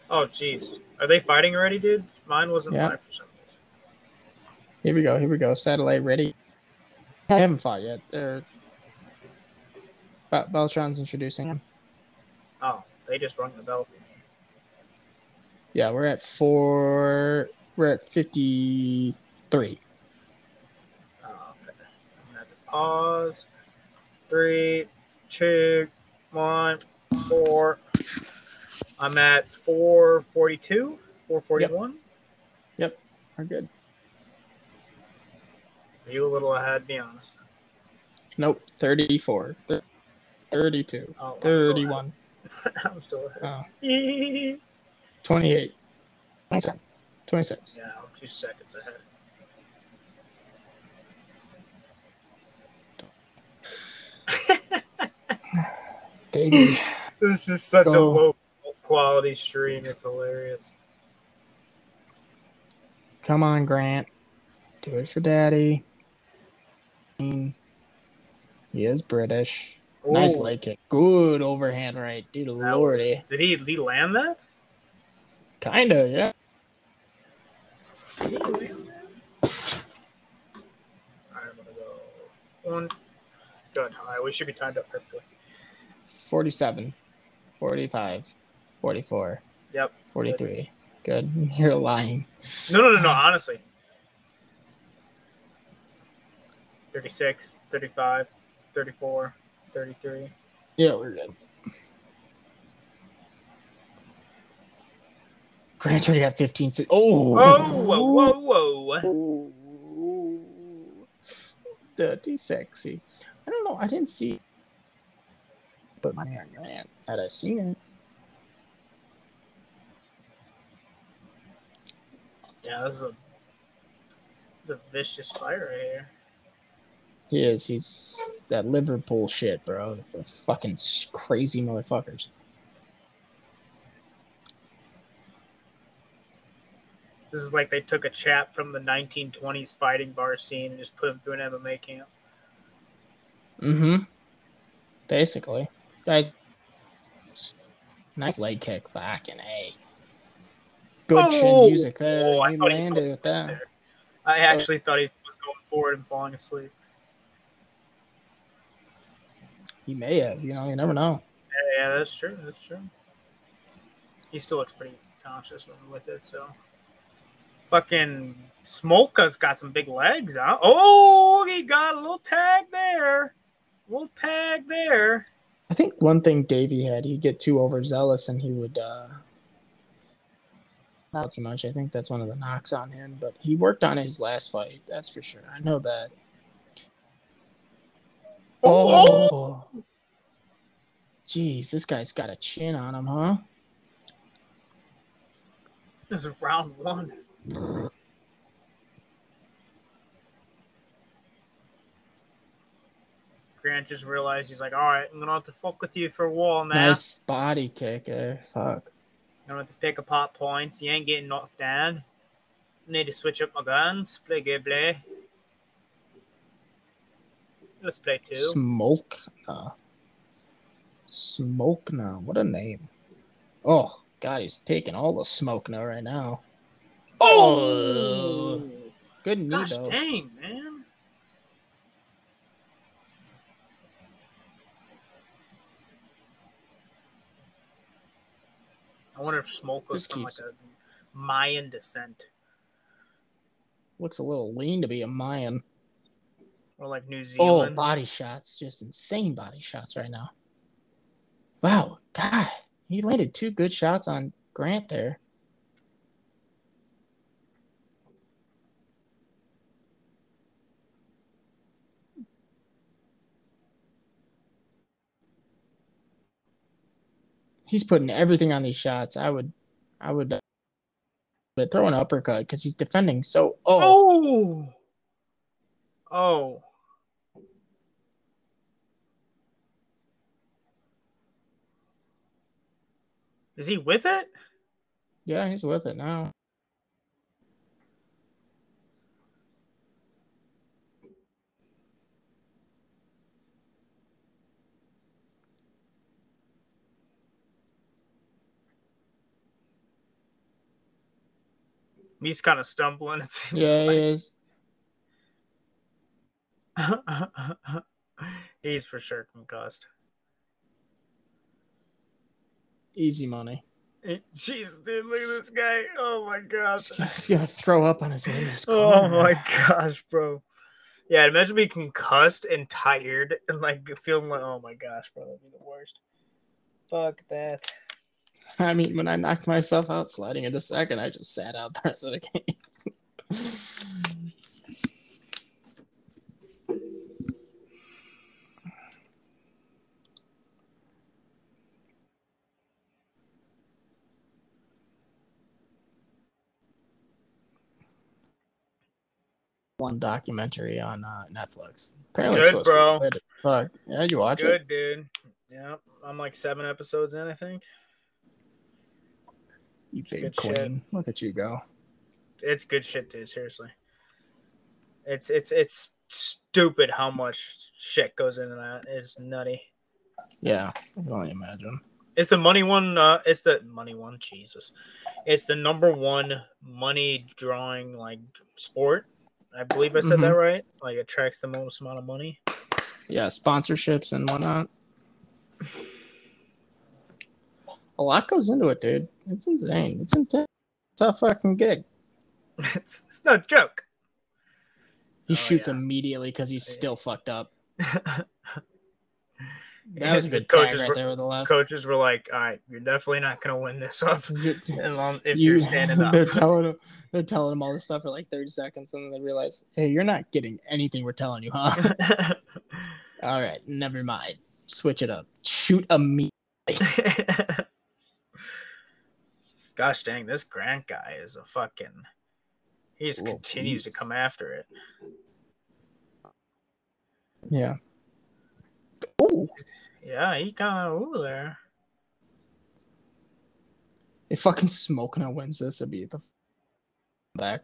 oh jeez, are they fighting already, dude? Mine wasn't Yeah. live for some reason. Here we go. Here we go. Satellite ready. I haven't fought yet. They're Bel- Beltran's introducing him. Oh, they just rung the bell for me. Yeah, we're at four. We're at fifty-three. Oh, okay. I'm gonna have to pause. Three, two, one, four. I'm at 442, 441. Yep, We're good. Are you a little ahead? Be honest. Nope. Thirty-four. Thirty-two. Oh, I'm still ahead. Thirty-one. I'm still ahead. Oh, yeah, 28. 27. 26. I'm two seconds ahead. Baby. This is such a low quality stream. It's hilarious. Come on, Grant. Do it for daddy. He is British. Nice Ooh, leg kick. Good overhand right. Dude, that lordy. was- Did he, he land that? Kinda, yeah. Did land that? I'm gonna go one. Good. All right, we should be timed up perfectly. 47. 45. 44. Yep. 43. Good. You're lying. No, no, no, no. Honestly. 36, 35, 34, 33. Yeah, we're good. Grant's already got 15. se- Oh! Oh, whoa, whoa, whoa. Ooh. Dirty sexy. I don't know. I didn't see. But my man, Grant, had I seen it? Yeah, this is a, a vicious fight right here. He is. He's that Liverpool shit, bro. The fucking crazy motherfuckers. This is like they took a chap from the 1920s fighting bar scene and just put him through an MMA camp. Mm-hmm. Basically, guys. Nice leg kick, fucking a. Good chin Oh! music there. Oh, I he landed fell that. there. I So- actually thought he was going forward and falling asleep. He may have. You know, you never know. Yeah, yeah, that's true. That's true. He still looks pretty conscious with it, so. Fucking Smolka's got some big legs, huh? Oh, he got a little tag there. little tag there. I think one thing Davey had, he'd get too overzealous and he would uh not too much. I think that's one of the knocks on him, but he worked on his last fight, that's for sure. I know that. Oh! Jeez, this guy's got a chin on him, huh? This is round one. Grant just realized he's like, all right, I'm gonna have to fuck with you for a while now. Nice body kick. Uh, fuck. Have to pick apart points. You ain't getting knocked down. Need to switch up my guns. Play good play. Let's play two. Smoke. Smoke now. What a name. Oh, God, he's taking all the smoke now right now. Oh! Good knee, Gosh though. dang, man. I wonder if Smoke was Just from like a Mayan descent. Looks a little lean to be a Mayan. or like New Zealand. Oh, Zealand. body shots, just insane body shots right now. Wow, God, he landed two good shots on Grant there. He's putting everything on these shots. I would, I would, but throw an uppercut because he's defending so. Oh, oh, oh, is he with it? yeah, he's with it now. He's kind of stumbling. It seems Yeah, he is. He's for sure concussed. Easy money. Eh, jeez, dude, look at this guy. Oh my gosh. He's gonna, throw up on his way Oh my gosh, bro. Yeah, imagine being concussed and tired and like feeling like, oh my gosh, bro, that'd be the worst. Fuck that. I mean, when I knocked myself out sliding into second, I just sat out the rest of the game. One documentary on uh, Netflix. Apparently, Good, supposed to be bro. good Fuck. Yeah, you watch it? Good, dude. Yeah, I'm like seven episodes in, I think. You big good queen. shit. Look at you go. It's good shit, dude. Seriously. It's it's it's stupid how much shit goes into that. It's nutty. Yeah, I can only imagine. It's the money one. Uh, it's the money one. Jesus, it's the number one money drawing like sport. I believe I said that right. Like attracts the most amount of money. Yeah, sponsorships and whatnot. A lot goes into it, dude. It's insane. It's intense. It's a fucking gig. it's it's no joke. He Oh, shoots yeah. immediately because he's Yeah. still fucked up. That was a good coaches right were- there with the left. Coaches were like, "All right, you're definitely not gonna win this up if You- you're standing up." They're telling him. They're telling him all this stuff for like thirty seconds, and then they realize, hey, you're not getting anything we're telling you, huh? all right, never mind. Switch it up. Shoot immediately. Gosh dang, this Grant guy is a fucking. He just Little continues to come after it. Yeah. Oh, Yeah, he kind of ooh there. if fucking Smoking wins this, it'd be the f- back.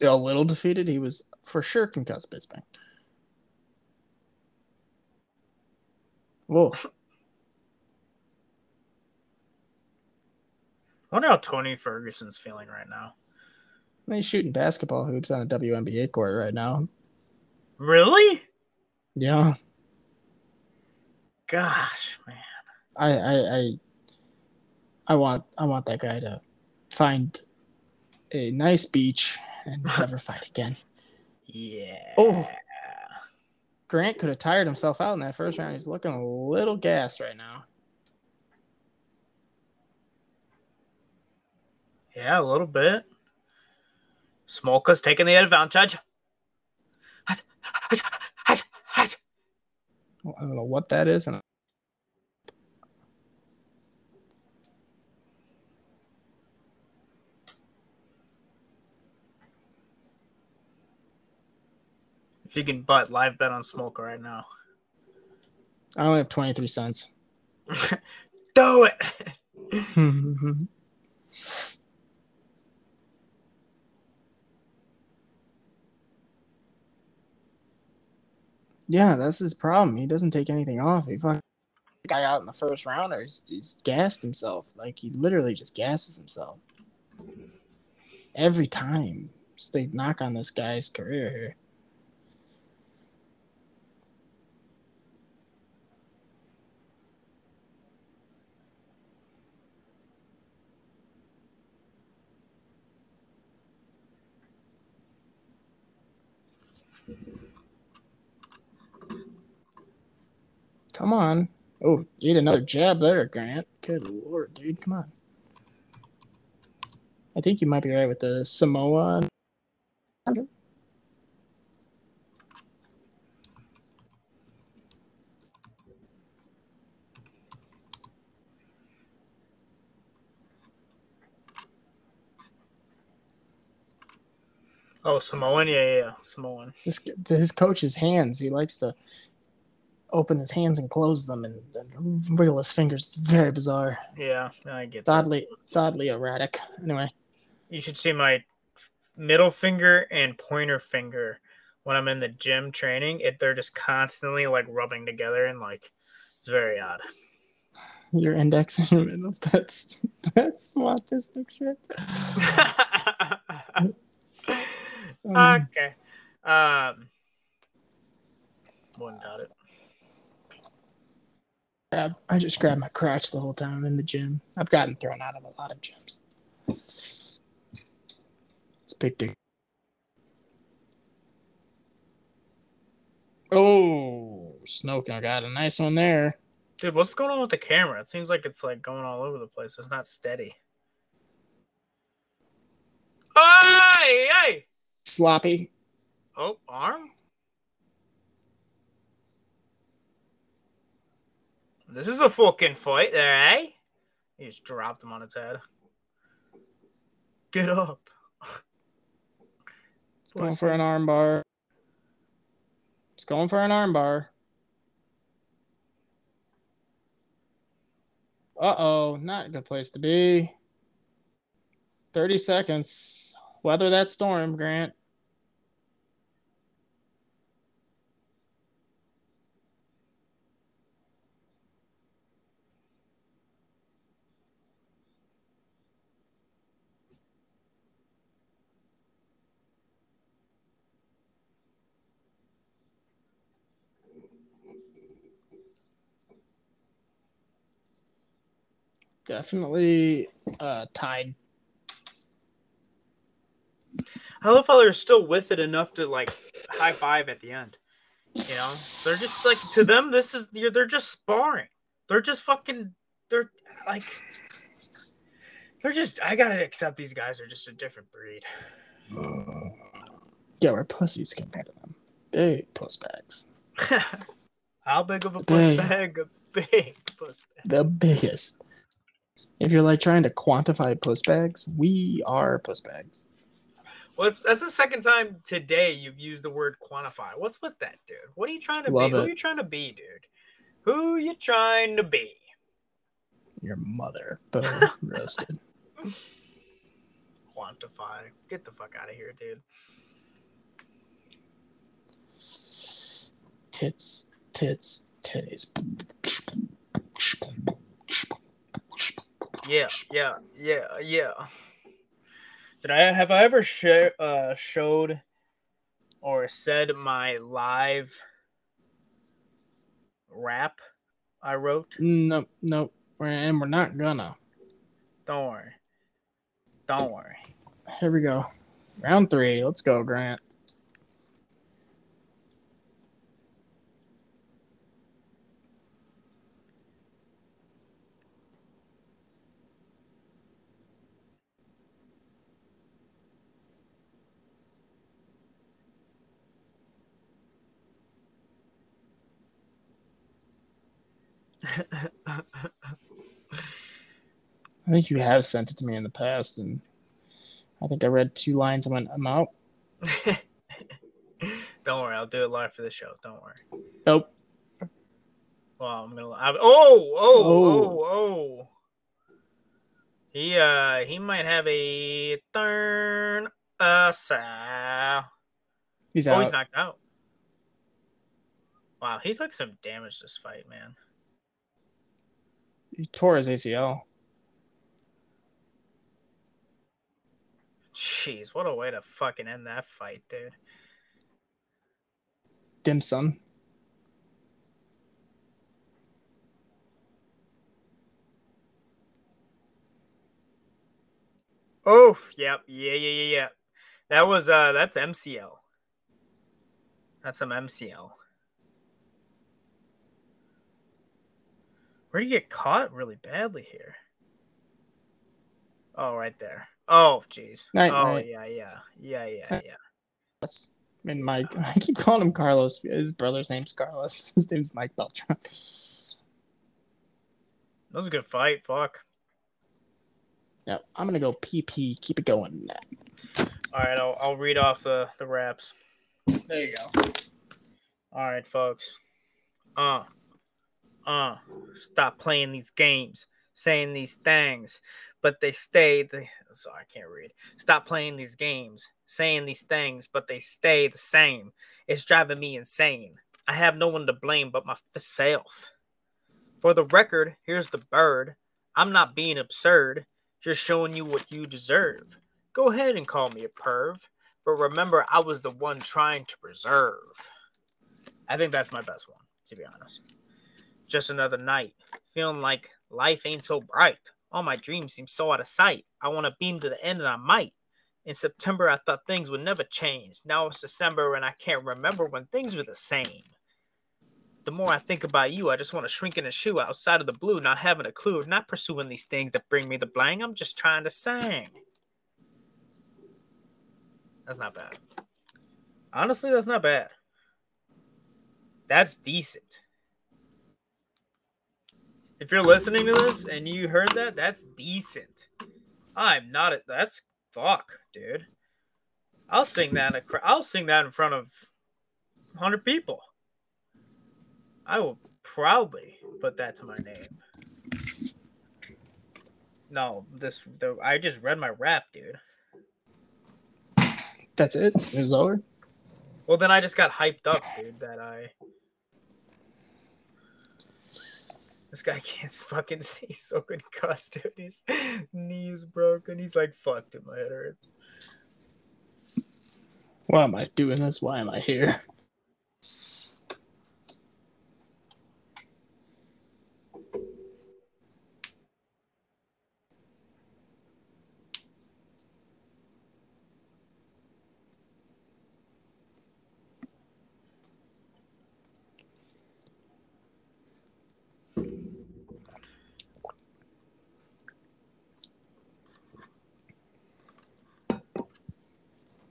A little defeated. He was for sure concussed Bisping. Whoa. I wonder how Tony Ferguson's feeling right now. He's shooting basketball hoops on a WNBA court right now. Really? Yeah. Gosh, man. I I I, I want I want that guy to find a nice beach and never fight again. Yeah. Oh. Grant could have tired himself out in that first round. He's looking a little gassed right now. Yeah, a little bit. Smolka's taking the advantage. I don't know what that is, and If you can butt live bet on Smolka right now. I only have twenty three cents. Do it. yeah, that's his problem. He doesn't take anything off. He fucking guy out in the first round, or he's, he's gassed himself. Like he literally just gasses himself every time. Just they knock on this guy's career here. Come on. Oh, eat another jab there, Grant. Good lord, dude. Come on. I think you might be right with the Samoa. Oh, Samoan. Yeah, yeah, yeah. Samoan. This, his coach's hands. He likes to open his hands and close them and, and wiggle his fingers. It's very bizarre. Yeah, I get It's that. oddly, it's oddly erratic. Anyway, You should see my middle finger and pointer finger when I'm in the gym training. It they're just constantly like rubbing together and like it's very odd. your index and your middle. That's that's autistic shit. Um, okay. Um. Wouldn't doubt it. Grab, I just grab my crotch the whole time I'm in the gym. I've gotten thrown out of a lot of gyms. It's big dick. Oh, Snoke I got a nice one there. Dude, what's going on with the camera? It seems like it's like going all over the place. It's not steady. Hey, hey! Sloppy. Oh, arm. This is a fucking fight there, eh? He just dropped him on its head. Get up. It's going for an armbar. It's going for an armbar. Uh oh, not a good place to be. 30 seconds. Weather that storm, Grant. Definitely uh, tied. I love how they're still with it enough to like high five at the end. You know, they're just like to them. This is they're they're just sparring. They're just fucking. They're like. They're just. I gotta accept these guys are just a different breed. Yeah, we're pussies compared to them. Big puss bags. How big of a puss bag? A big puss bag. The biggest. If you're like trying to quantify puss bags, we are puss bags. Well, that's the second time today you've used the word quantify. What's with that, dude? What are you trying to Love be? Who are you trying to be, dude? Who you trying to be? Your mother. Boom. Roasted. Quantify. Get the fuck out of here, dude. Tits, tits, titties. Yeah, yeah, yeah, yeah. Did I have I ever sh- uh, showed or said my live rap I wrote? Nope, nope. And we're not gonna. Don't worry. Don't worry. Here we go. Round three. Let's go, Grant. I think you have sent it to me in the past, and I think I read two lines and went, I'm out. Don't worry, I'll do it live for the show. Don't worry. Nope. Well, I'm gonna. I, oh, oh, oh, oh. He uh he might have a turn. Uh, so. He's out. Oh, he's knocked out. Wow, he took some damage this fight, man. He tore his ACL. Jeez, what a way to fucking end that fight, dude. Dim sum. Oh, yep, yeah, yeah, yeah, yeah. That was uh, that's MCL. That's some MCL. Where do you get caught really badly here? Oh, right there. Oh, jeez. Oh, night. yeah, yeah, yeah, yeah, yeah. Mean, Mike. I keep calling him Carlos. His brother's name's Carlos. His name's Mike Beltran. That was a good fight. Fuck. Yeah, I'm gonna go PP. Keep it going. All right, I'll, I'll read off the the raps. There you go. All right, folks. Uh, uh, stop playing these games, saying these things, but they stay the. Sorry, I can't read. Stop playing these games, saying these things, but they stay the same. It's driving me insane. I have no one to blame but myself. For the record, here's the bird. I'm not being absurd, just showing you what you deserve. Go ahead and call me a perv, but remember, I was the one trying to preserve. I think that's my best one, to be honest. Just another night, feeling like life ain't so bright. All my dreams seem so out of sight. I want to beam to the end, and I might. In September, I thought things would never change. Now it's December, and I can't remember when things were the same. The more I think about you, I just want to shrink in a shoe outside of the blue, not having a clue, not pursuing these things that bring me the blang. I'm just trying to sing. That's not bad. Honestly, that's not bad. That's decent. If you're listening to this and you heard that, that's decent. I'm not. A, that's fuck, dude. I'll sing that. In a, I'll sing that in front of hundred people. I will proudly put that to my name. No, this. The, I just read my rap, dude. That's it. It was over. Well, then I just got hyped up, dude. That I. This guy can't fucking see. He's so concussed, dude. His knees broken. He's like, fuck, dude, my head hurts. Why am I doing this? Why am I here?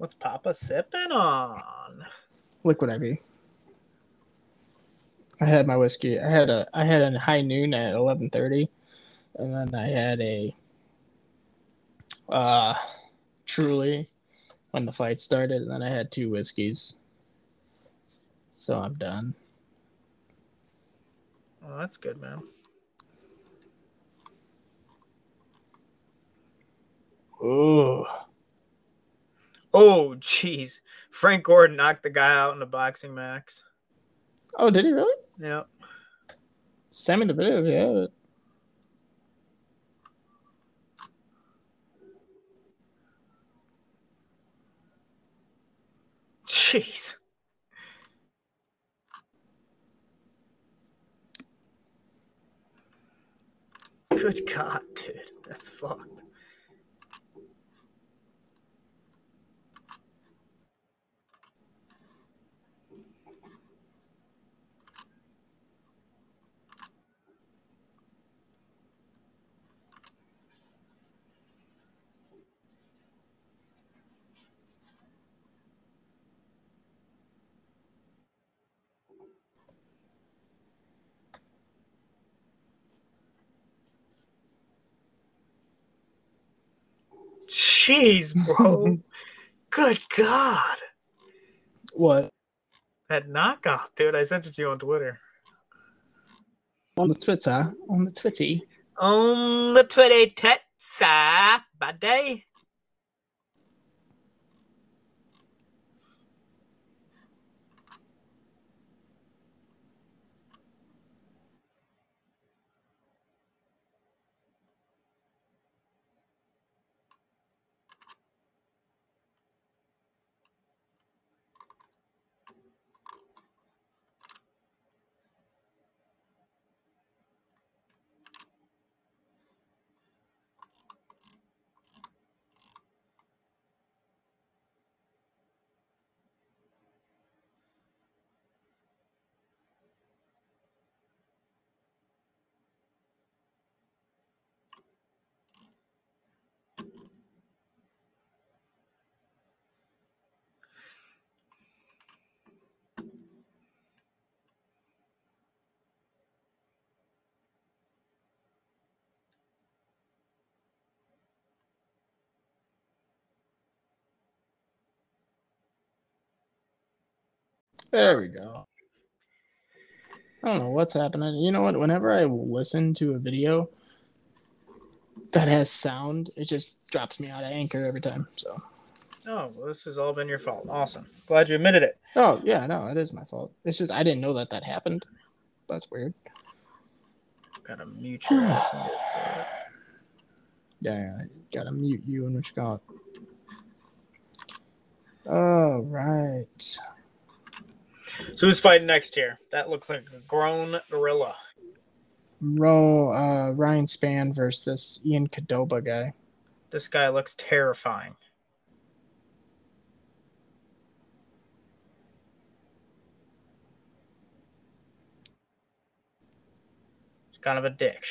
What's Papa sipping on? Liquid IV. I had my whiskey. I had a I had a high noon at eleven thirty, and then I had a uh truly when the fight started, and then I had two whiskeys. So I'm done. Oh, that's good, man. Ooh. Oh, jeez. Frank Gordon knocked the guy out in the boxing max. Oh, did he really? Yep. Send me the video Yeah. Jeez. Good God, dude. That's fucked. Jeez, bro. Good God. What? That knockout, dude. I sent it to you on Twitter. On the Twitter. On the Twitty. On the Twitter Tetsa, buddy. There we go. I don't know what's happening. You know what? Whenever I listen to a video that has sound, it just drops me out of anchor every time. So, Oh, well, this has all been your fault. Awesome. Glad you admitted it. oh yeah, no, it is my fault. It's just I didn't know that that happened. That's weird. Gotta mute your ass. in Discord. Yeah, yeah, gotta mute you and what you got. All right. So who's fighting next here? That looks like a grown gorilla. Ro, uh, Ryan Spann versus this Ian Kadoba guy. This guy looks terrifying. He's kind of a dick.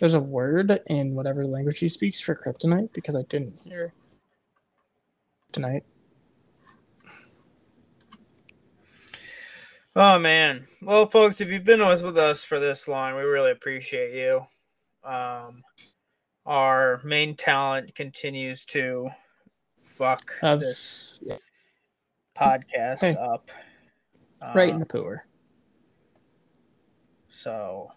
There's a word in whatever language he speaks for kryptonite because I didn't hear tonight. Oh man. Well, folks, if you've been with, with us for this long, we really appreciate you. Um, our main talent continues to fuck Have- this yeah, podcast Hey. up. right Uh, in the pooer. So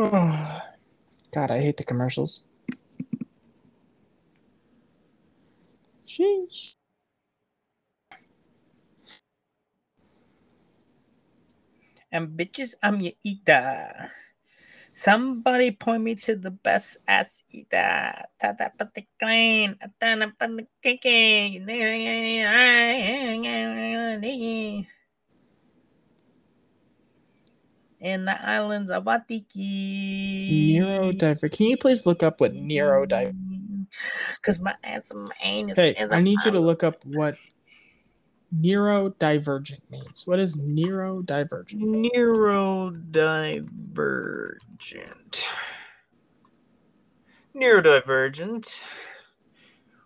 God, I hate the commercials. Sheesh. and bitches, I'm your eater. Somebody point me to the best ass eater. Tata pata clean. Atana pata In the islands of Atiki. Neurodiver. Can you please look up what neurodiver? Because my ass and my anus Hey, is I a need you to look up what neurodivergent means. What is neurodivergent? Neurodivergent. Neurodivergent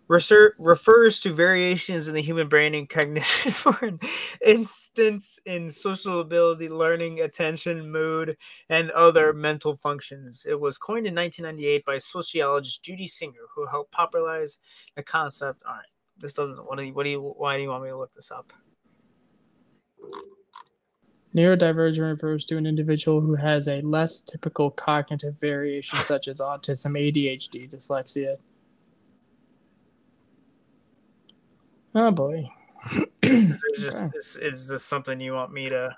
refers to variations in the human brain and cognition for an instance in social ability, learning, attention, mood, and other mental functions. It was coined in 1998 by sociologist Judy Singer, who helped popularize the concept. All right, this doesn't. What do you? What do you? Why do you want me to look this up? Neurodivergent refers to an individual who has a less typical cognitive variation, such as autism, ADHD, dyslexia. Oh boy. Is, just, is, is this something you want me to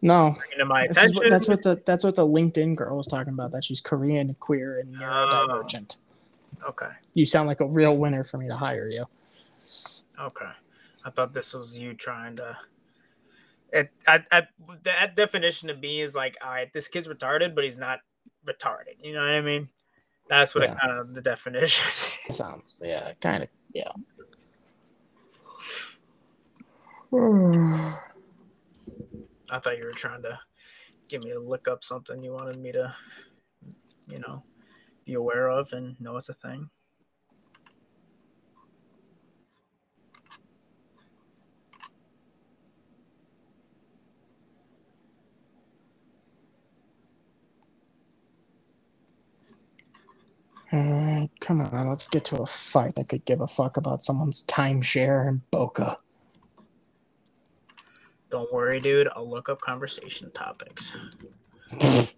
No, bring into my this attention? what, that's what the that's what the LinkedIn girl was talking about. That she's Korean, queer, and neurodivergent. Oh, okay. You sound like a real winner for me to hire you. Okay. I thought this was you trying to. It, I, I, that definition to me is like, all right, this kid's retarded, but he's not retarded. You know what I mean? That's what Yeah. it kind of the definition. Sounds yeah, kind of yeah. I thought you were trying to get me to look up something you wanted me to, you know, be aware of and know it's a thing. Alright, come on, let's get to a fight that could give a fuck about someone's timeshare in Boca. Don't worry, dude. I'll look up conversation topics.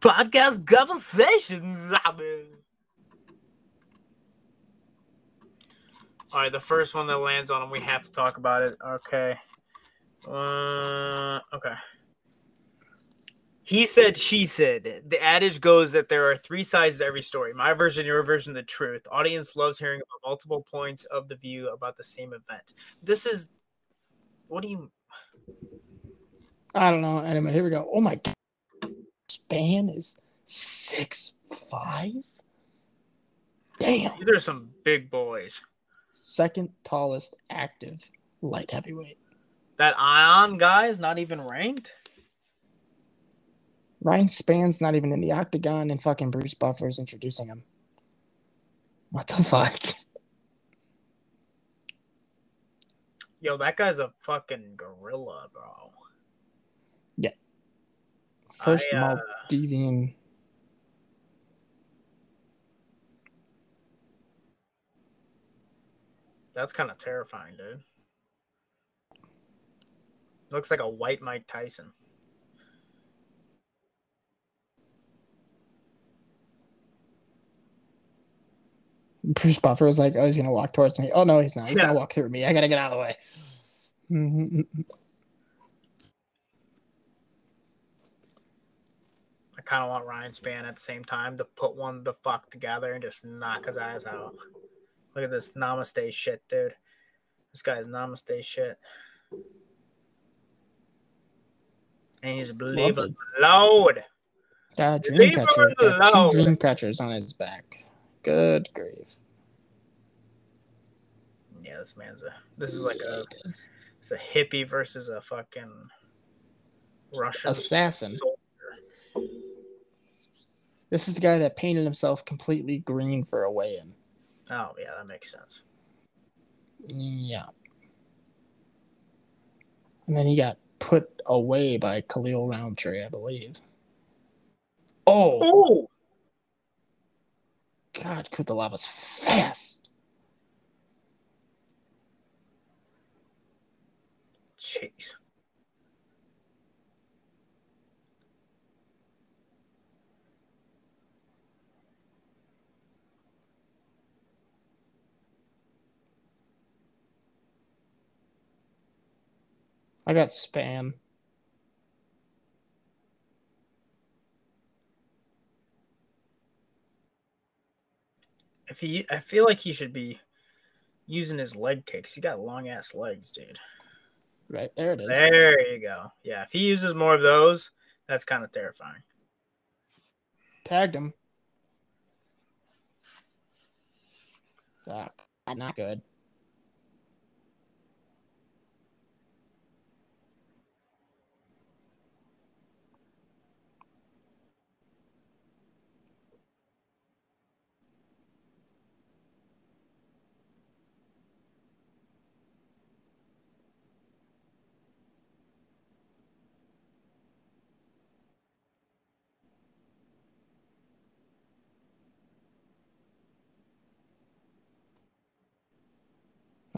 Podcast conversations. I mean. All right, the first one that lands on him, we have to talk about it. Okay. Uh, okay. He said, she said. The adage goes that there are three sides to every story. My version, your version, the truth. Audience loves hearing about multiple points of the view about the same event. This is. What do you. I don't know. Anyway, here we go. Oh my god. Spann is six five. Damn. These are some big boys. Second tallest active light heavyweight. That Ion guy is not even ranked. Ryan Spann's not even in the octagon, and fucking Bruce Buffer's introducing him. What the fuck? Yo, that guy's a fucking gorilla, bro. Yeah. First I, uh, Moldovan. That's kind of terrifying, dude. Looks like a white Mike Tyson. Bruce Buffer was like, "Oh, he's gonna walk towards me." Oh no, he's not. He's Yeah. gonna walk through me. I gotta get out of the way. I kind of want Ryan Spann at the same time to put one the fuck together and just knock his eyes out. Look at this namaste shit, dude. This guy's namaste shit. And he's believing loud. God, Leave him Dreamcatcher. got alone. Two Dreamcatchers on his back. Good grief. Yeah, this man's a. This is like a. It is. It's a hippie versus a fucking Russian assassin. soldier. This is the guy that painted himself completely green for a weigh-in. Oh yeah, that makes sense. Yeah. And then he got put away by Khalil Rountree, I believe. Oh, Oh, God, Cutelaba's fast. jeez. I got spam. If he, I feel like he should be using his leg kicks. He got long ass legs, dude. Right there it is. There you go. Yeah, if he uses more of those, that's kind of terrifying. Tagged him. Fuck. Not good.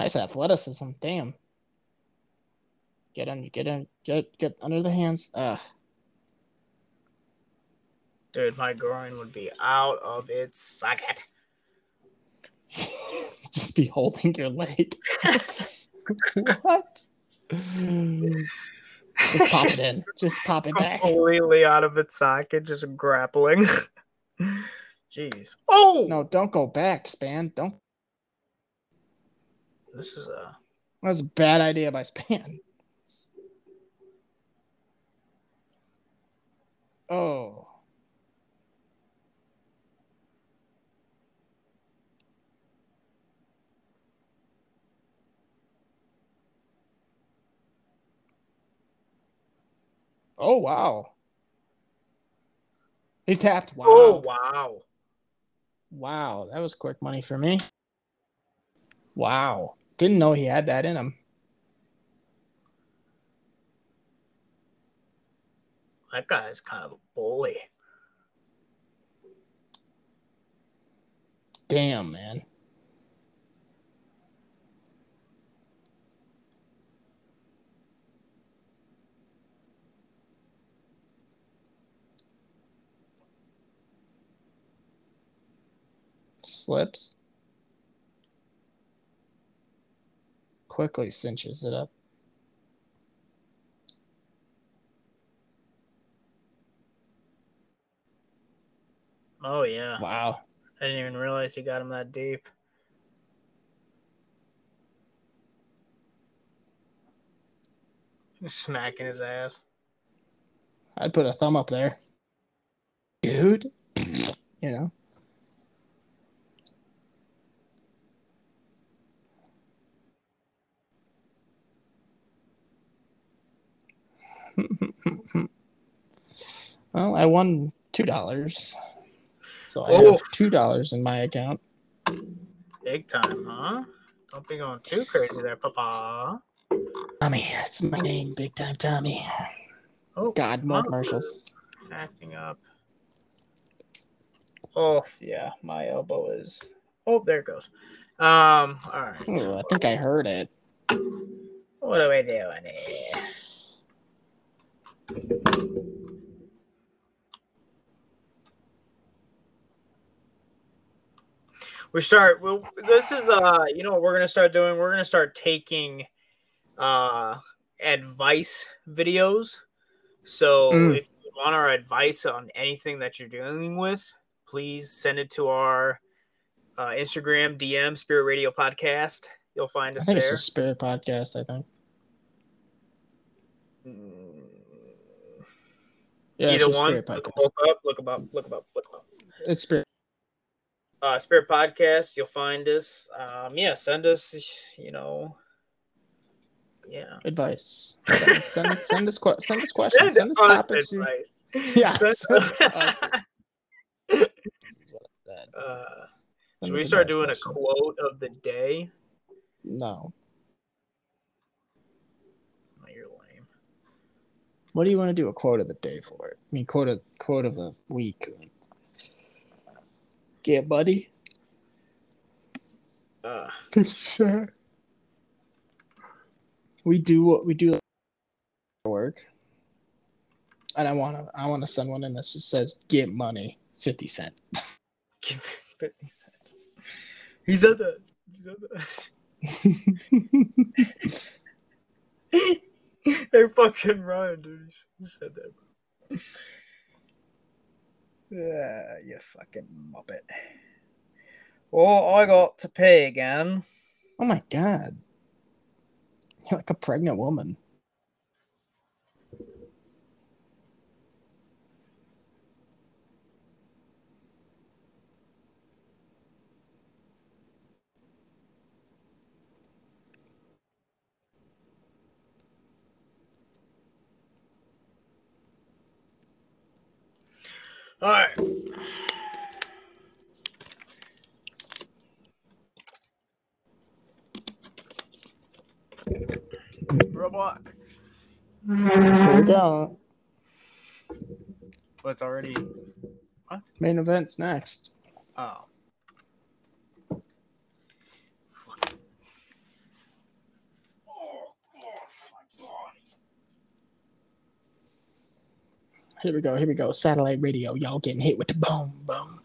Nice athleticism. Damn. Get on, get in, get get under the hands. Uh Dude, my groin would be out of its socket. just be holding your leg. what? Just pop it in. Just pop it back. Completely out of its socket, just grappling. Jeez. Oh, No, don't go back, Spann. Don't. This is a. That was a bad idea by Spann. Oh. Oh wow. He's tapped. Wow. Oh wow. Wow, that was quick money for me. Wow. Didn't know he had that in him. That guy's kind of a bully. Damn, man. Slips. Quickly cinches it up. Oh yeah. Wow. I didn't even realize he got him that deep. Smacking his ass. I'd put a thumb up there. Dude. You know? Well, I won two dollars, so I Oh. have two dollars in my account. Big time, huh? Don't be going too crazy there, Papa. Tommy, that's my name, Big Time Tommy. Oh, God, more commercials. acting up. Oh yeah, my elbow is. Oh, there it goes. Um. All right. Ooh, I think I heard it. What are we doing here? We start. Well, this is uh. You know what we're gonna start doing? We're gonna start taking uh advice videos. So Mm. if you want our advice on anything that you're dealing with, please send it to our uh, Instagram DM Spirit Radio Podcast. You'll find us I think it's there. just Spirit Podcast. I think. Mm, Yeah, Either one. Spirit Look 'em Podcast. both up. Look them up. Look them up. Look 'em up. It's Spirit. Uh, Spirit Podcast. You'll find us. Um, yeah, send us. You know. Yeah. advice. Send us, send us, send us, que- send us questions. Send Send us topics. you- advice. Yeah. Send- send us- this is what I said. uh, should we start doing a quote of the day? No. Oh, you're lame. What do you want to do a quote of the day for? It? I mean, quote of quote of the week. Like, get buddy. Uh, sure. We do what we do. Work. And I wanna I wanna send one in that just says get money fifty cent. give it 50 cents. He said that. He said that. hey, fucking Ryan, dude. He said that. bro. Yeah, you fucking muppet. Well, I got to pay again. oh my god. You're like a pregnant woman. All right. Roblox. We. But it's already. What? Main event's next. Oh. Fuck. Oh, gosh, my body. Here we go. Here we go. Satellite radio. Y'all getting hit with the boom, boom.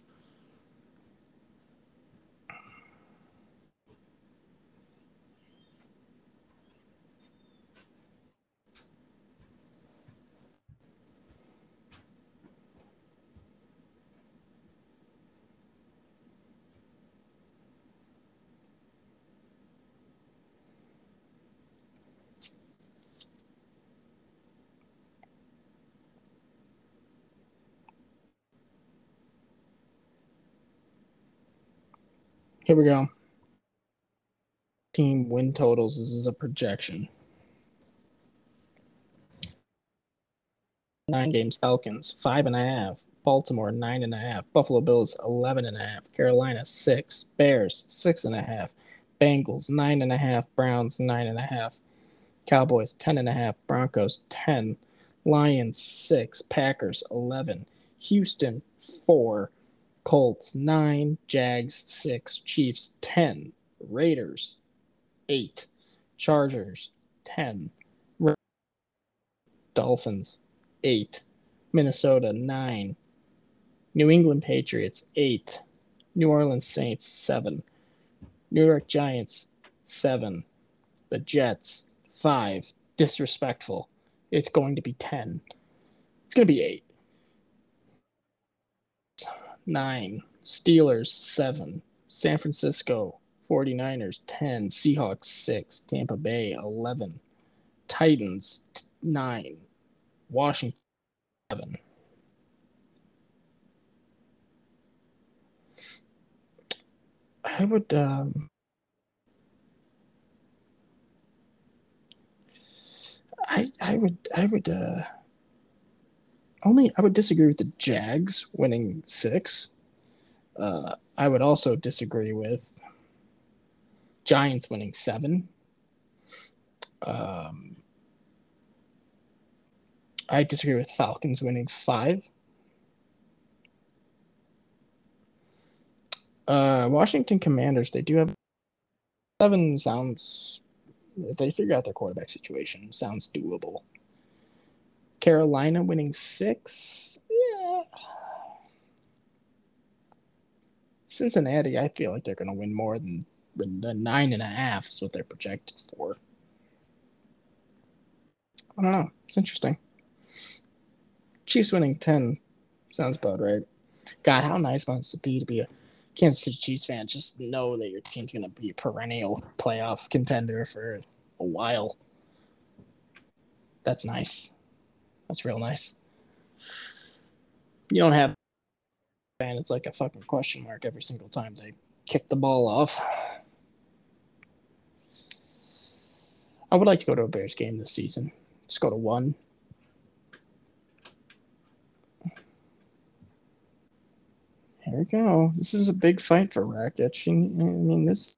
Here we go. Team win totals. This is a projection. Nine games, Falcons, five and a half. Baltimore, nine and a half. Buffalo Bills, 11 and a half. Carolina, six. Bears, six and a half. Bengals, nine and a half. Browns, nine and a half. Cowboys, 10 and a half. Broncos, 10. Lions, six. Packers, 11. Houston, four. Colts, nine. Jags, six. Chiefs, 10. Raiders, eight. Chargers, 10. Ra- Dolphins, eight. Minnesota, nine. New England Patriots, eight. New Orleans Saints, seven. New York Giants, seven. The Jets, five. Disrespectful. It's going to be 10. It's going to be eight. Nine. Steelers, seven. San Francisco, 49ers, 10. Seahawks, six. Tampa Bay, 11. Titans, nine. Washington, seven. I would um I I would I would uh only I would disagree with the Jags winning six. Uh, I would also disagree with Giants winning seven. Um, I disagree with Falcons winning five. Uh, Washington Commanders, they do have seven sounds if they figure out their quarterback situation, sounds doable. Carolina winning six, yeah. Cincinnati, I feel like they're going to win more than the nine and a half is what they're projected for. I don't know. It's interesting. Chiefs winning ten sounds about right. God, how nice must it be to be a Kansas City Chiefs fan? Just know that your team's going to be a perennial playoff contender for a while. That's nice. That's real nice. You don't have and it's like a fucking question mark every single time they kick the ball off. I would like to go to a Bears game this season. Just go to one. Here we go. This is a big fight for Rakic. I mean, this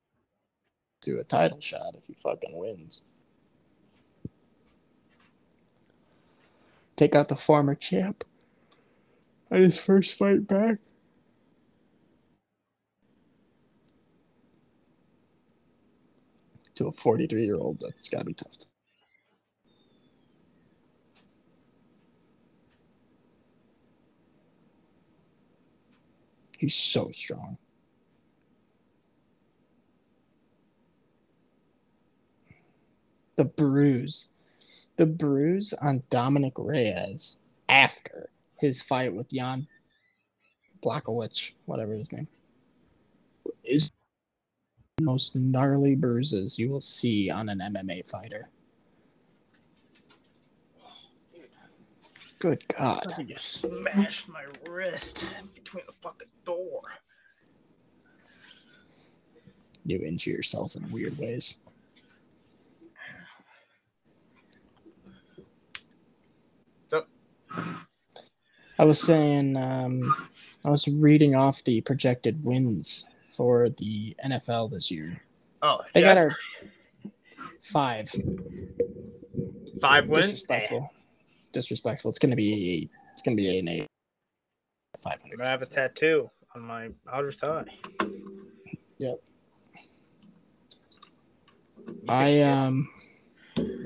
to a title shot if he fucking wins. Take out the former champ at his first fight back. To a 43 year old, that's gotta be tough. He's so strong. The bruise. The bruise on Dominick Reyes after his fight with Jan Blachowicz, whatever his name, is the most gnarly bruises you will see on an MMA fighter. Good God. You smashed my wrist between the fucking door. You injure yourself in weird ways. I was saying, um, I was reading off the projected wins for the NFL this year. Oh, They got our five. five wins. Disrespectful. Disrespectful. It's gonna be it's gonna be eight and eight. Five I'm gonna have a tattoo on my outer thigh. Yep. I um.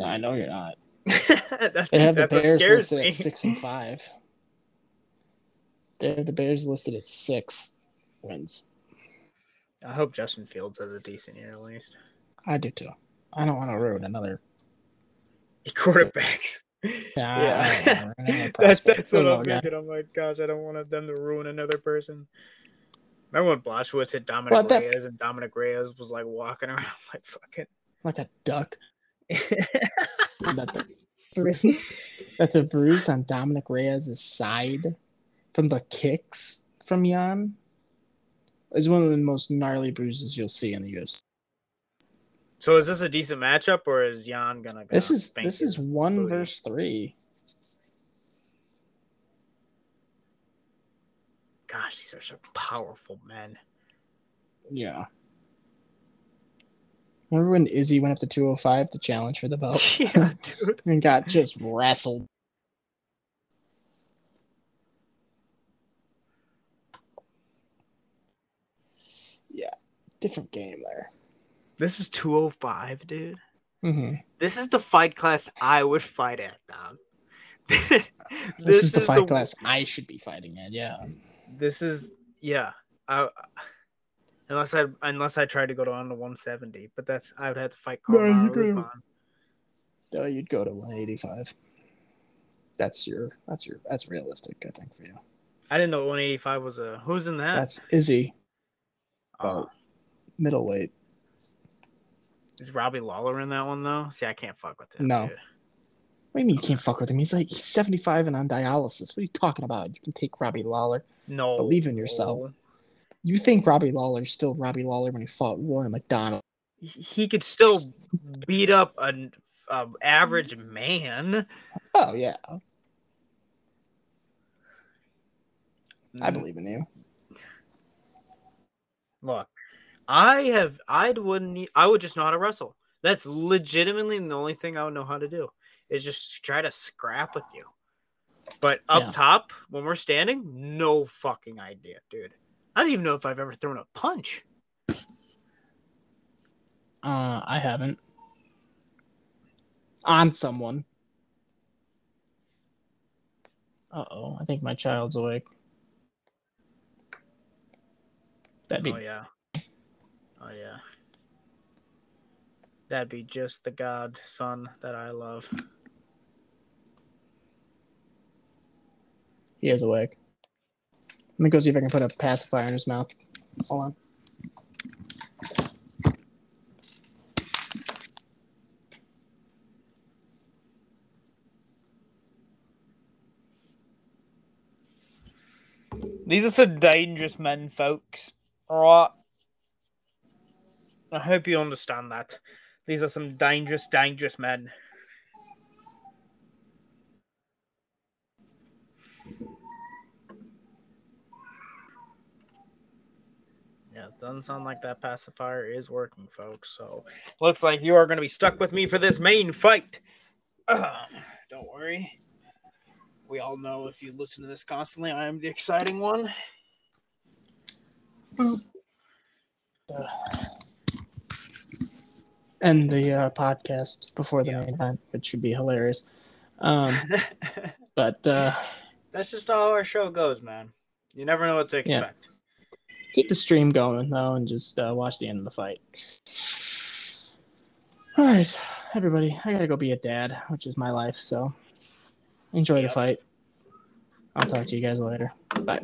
I know you're not. That- They have the Bears listed me. at six and five. They have the Bears listed at six wins. I hope Justin Fields has a decent year at least. I do too. I don't want to ruin another. Quarterbacks. Yeah, I- I Yeah, don't wanna ruin another that's that's what I'm guy. thinking. I'm like, gosh, I don't want them to ruin another person. Remember when Blachowicz hit Dominick Well, that- Reyes and Dominick Reyes was like walking around like fucking. like a duck. That the bruise, that the bruise on Dominick Reyes' side from the kicks from Jan is one of the most gnarly bruises you'll see in the UFC. so is this a decent matchup or is Jan gonna? Go This is this is one booty? verse three. Gosh, these are some powerful men. Yeah. Remember when Izzy went up to 205 to challenge for the belt yeah, dude. and got just wrestled? Yeah, different game there. This is 205, dude. hmm This is the fight class I would fight at, Dom. This, is the fight class I should be fighting at. Yeah. This is yeah. I, unless I unless I tried to go down to 170, but that's I would have to fight No, you on. No, you'd go to 185. That's your. That's your. That's realistic. I think for you. I didn't know 185 was a who's in that? That's Izzy, Oh, uh, middleweight. is Robbie Lawler in that one though? See, I can't fuck with him. No. dude. What do you mean you can't fuck with him? He's like he's 75 and on dialysis. What are you talking about? You can take Robbie Lawler. no. Believe in yourself. You think Robbie Lawler's still Robbie Lawler when he fought Rory MacDonald? He could still beat up an average man. Oh yeah. I mm. believe in you. Look, I have I wouldn't I would just know how to wrestle. That's legitimately the only thing I would know how to do is just try to scrap with you. But up Yeah. top, when we're standing, no fucking idea, dude. I don't even know if I've ever thrown a punch. Uh, I haven't. On someone. Uh oh, I think my child's awake. That'd be Oh yeah. Oh yeah. That'd be just the god son that I love. he is awake. Let me go see if I can put a pacifier in his mouth. Hold on. These are some dangerous men, folks. All right. I hope you understand that. These are some dangerous, dangerous men. Doesn't sound like that pacifier is working, folks. So, looks like you are going to be stuck with me for this main fight. don't worry. We all know if you listen to this constantly, I am the exciting one. End the uh, podcast before the Yeah. main event, which should be hilarious. Um, but uh, That's just how our show goes, man. You never know what to Yeah. Keep the stream going though, and just uh, watch the end of the fight. All right, everybody, I gotta go be a dad, which is my life. So enjoy Yep. the fight. I'll talk to you guys later. Bye.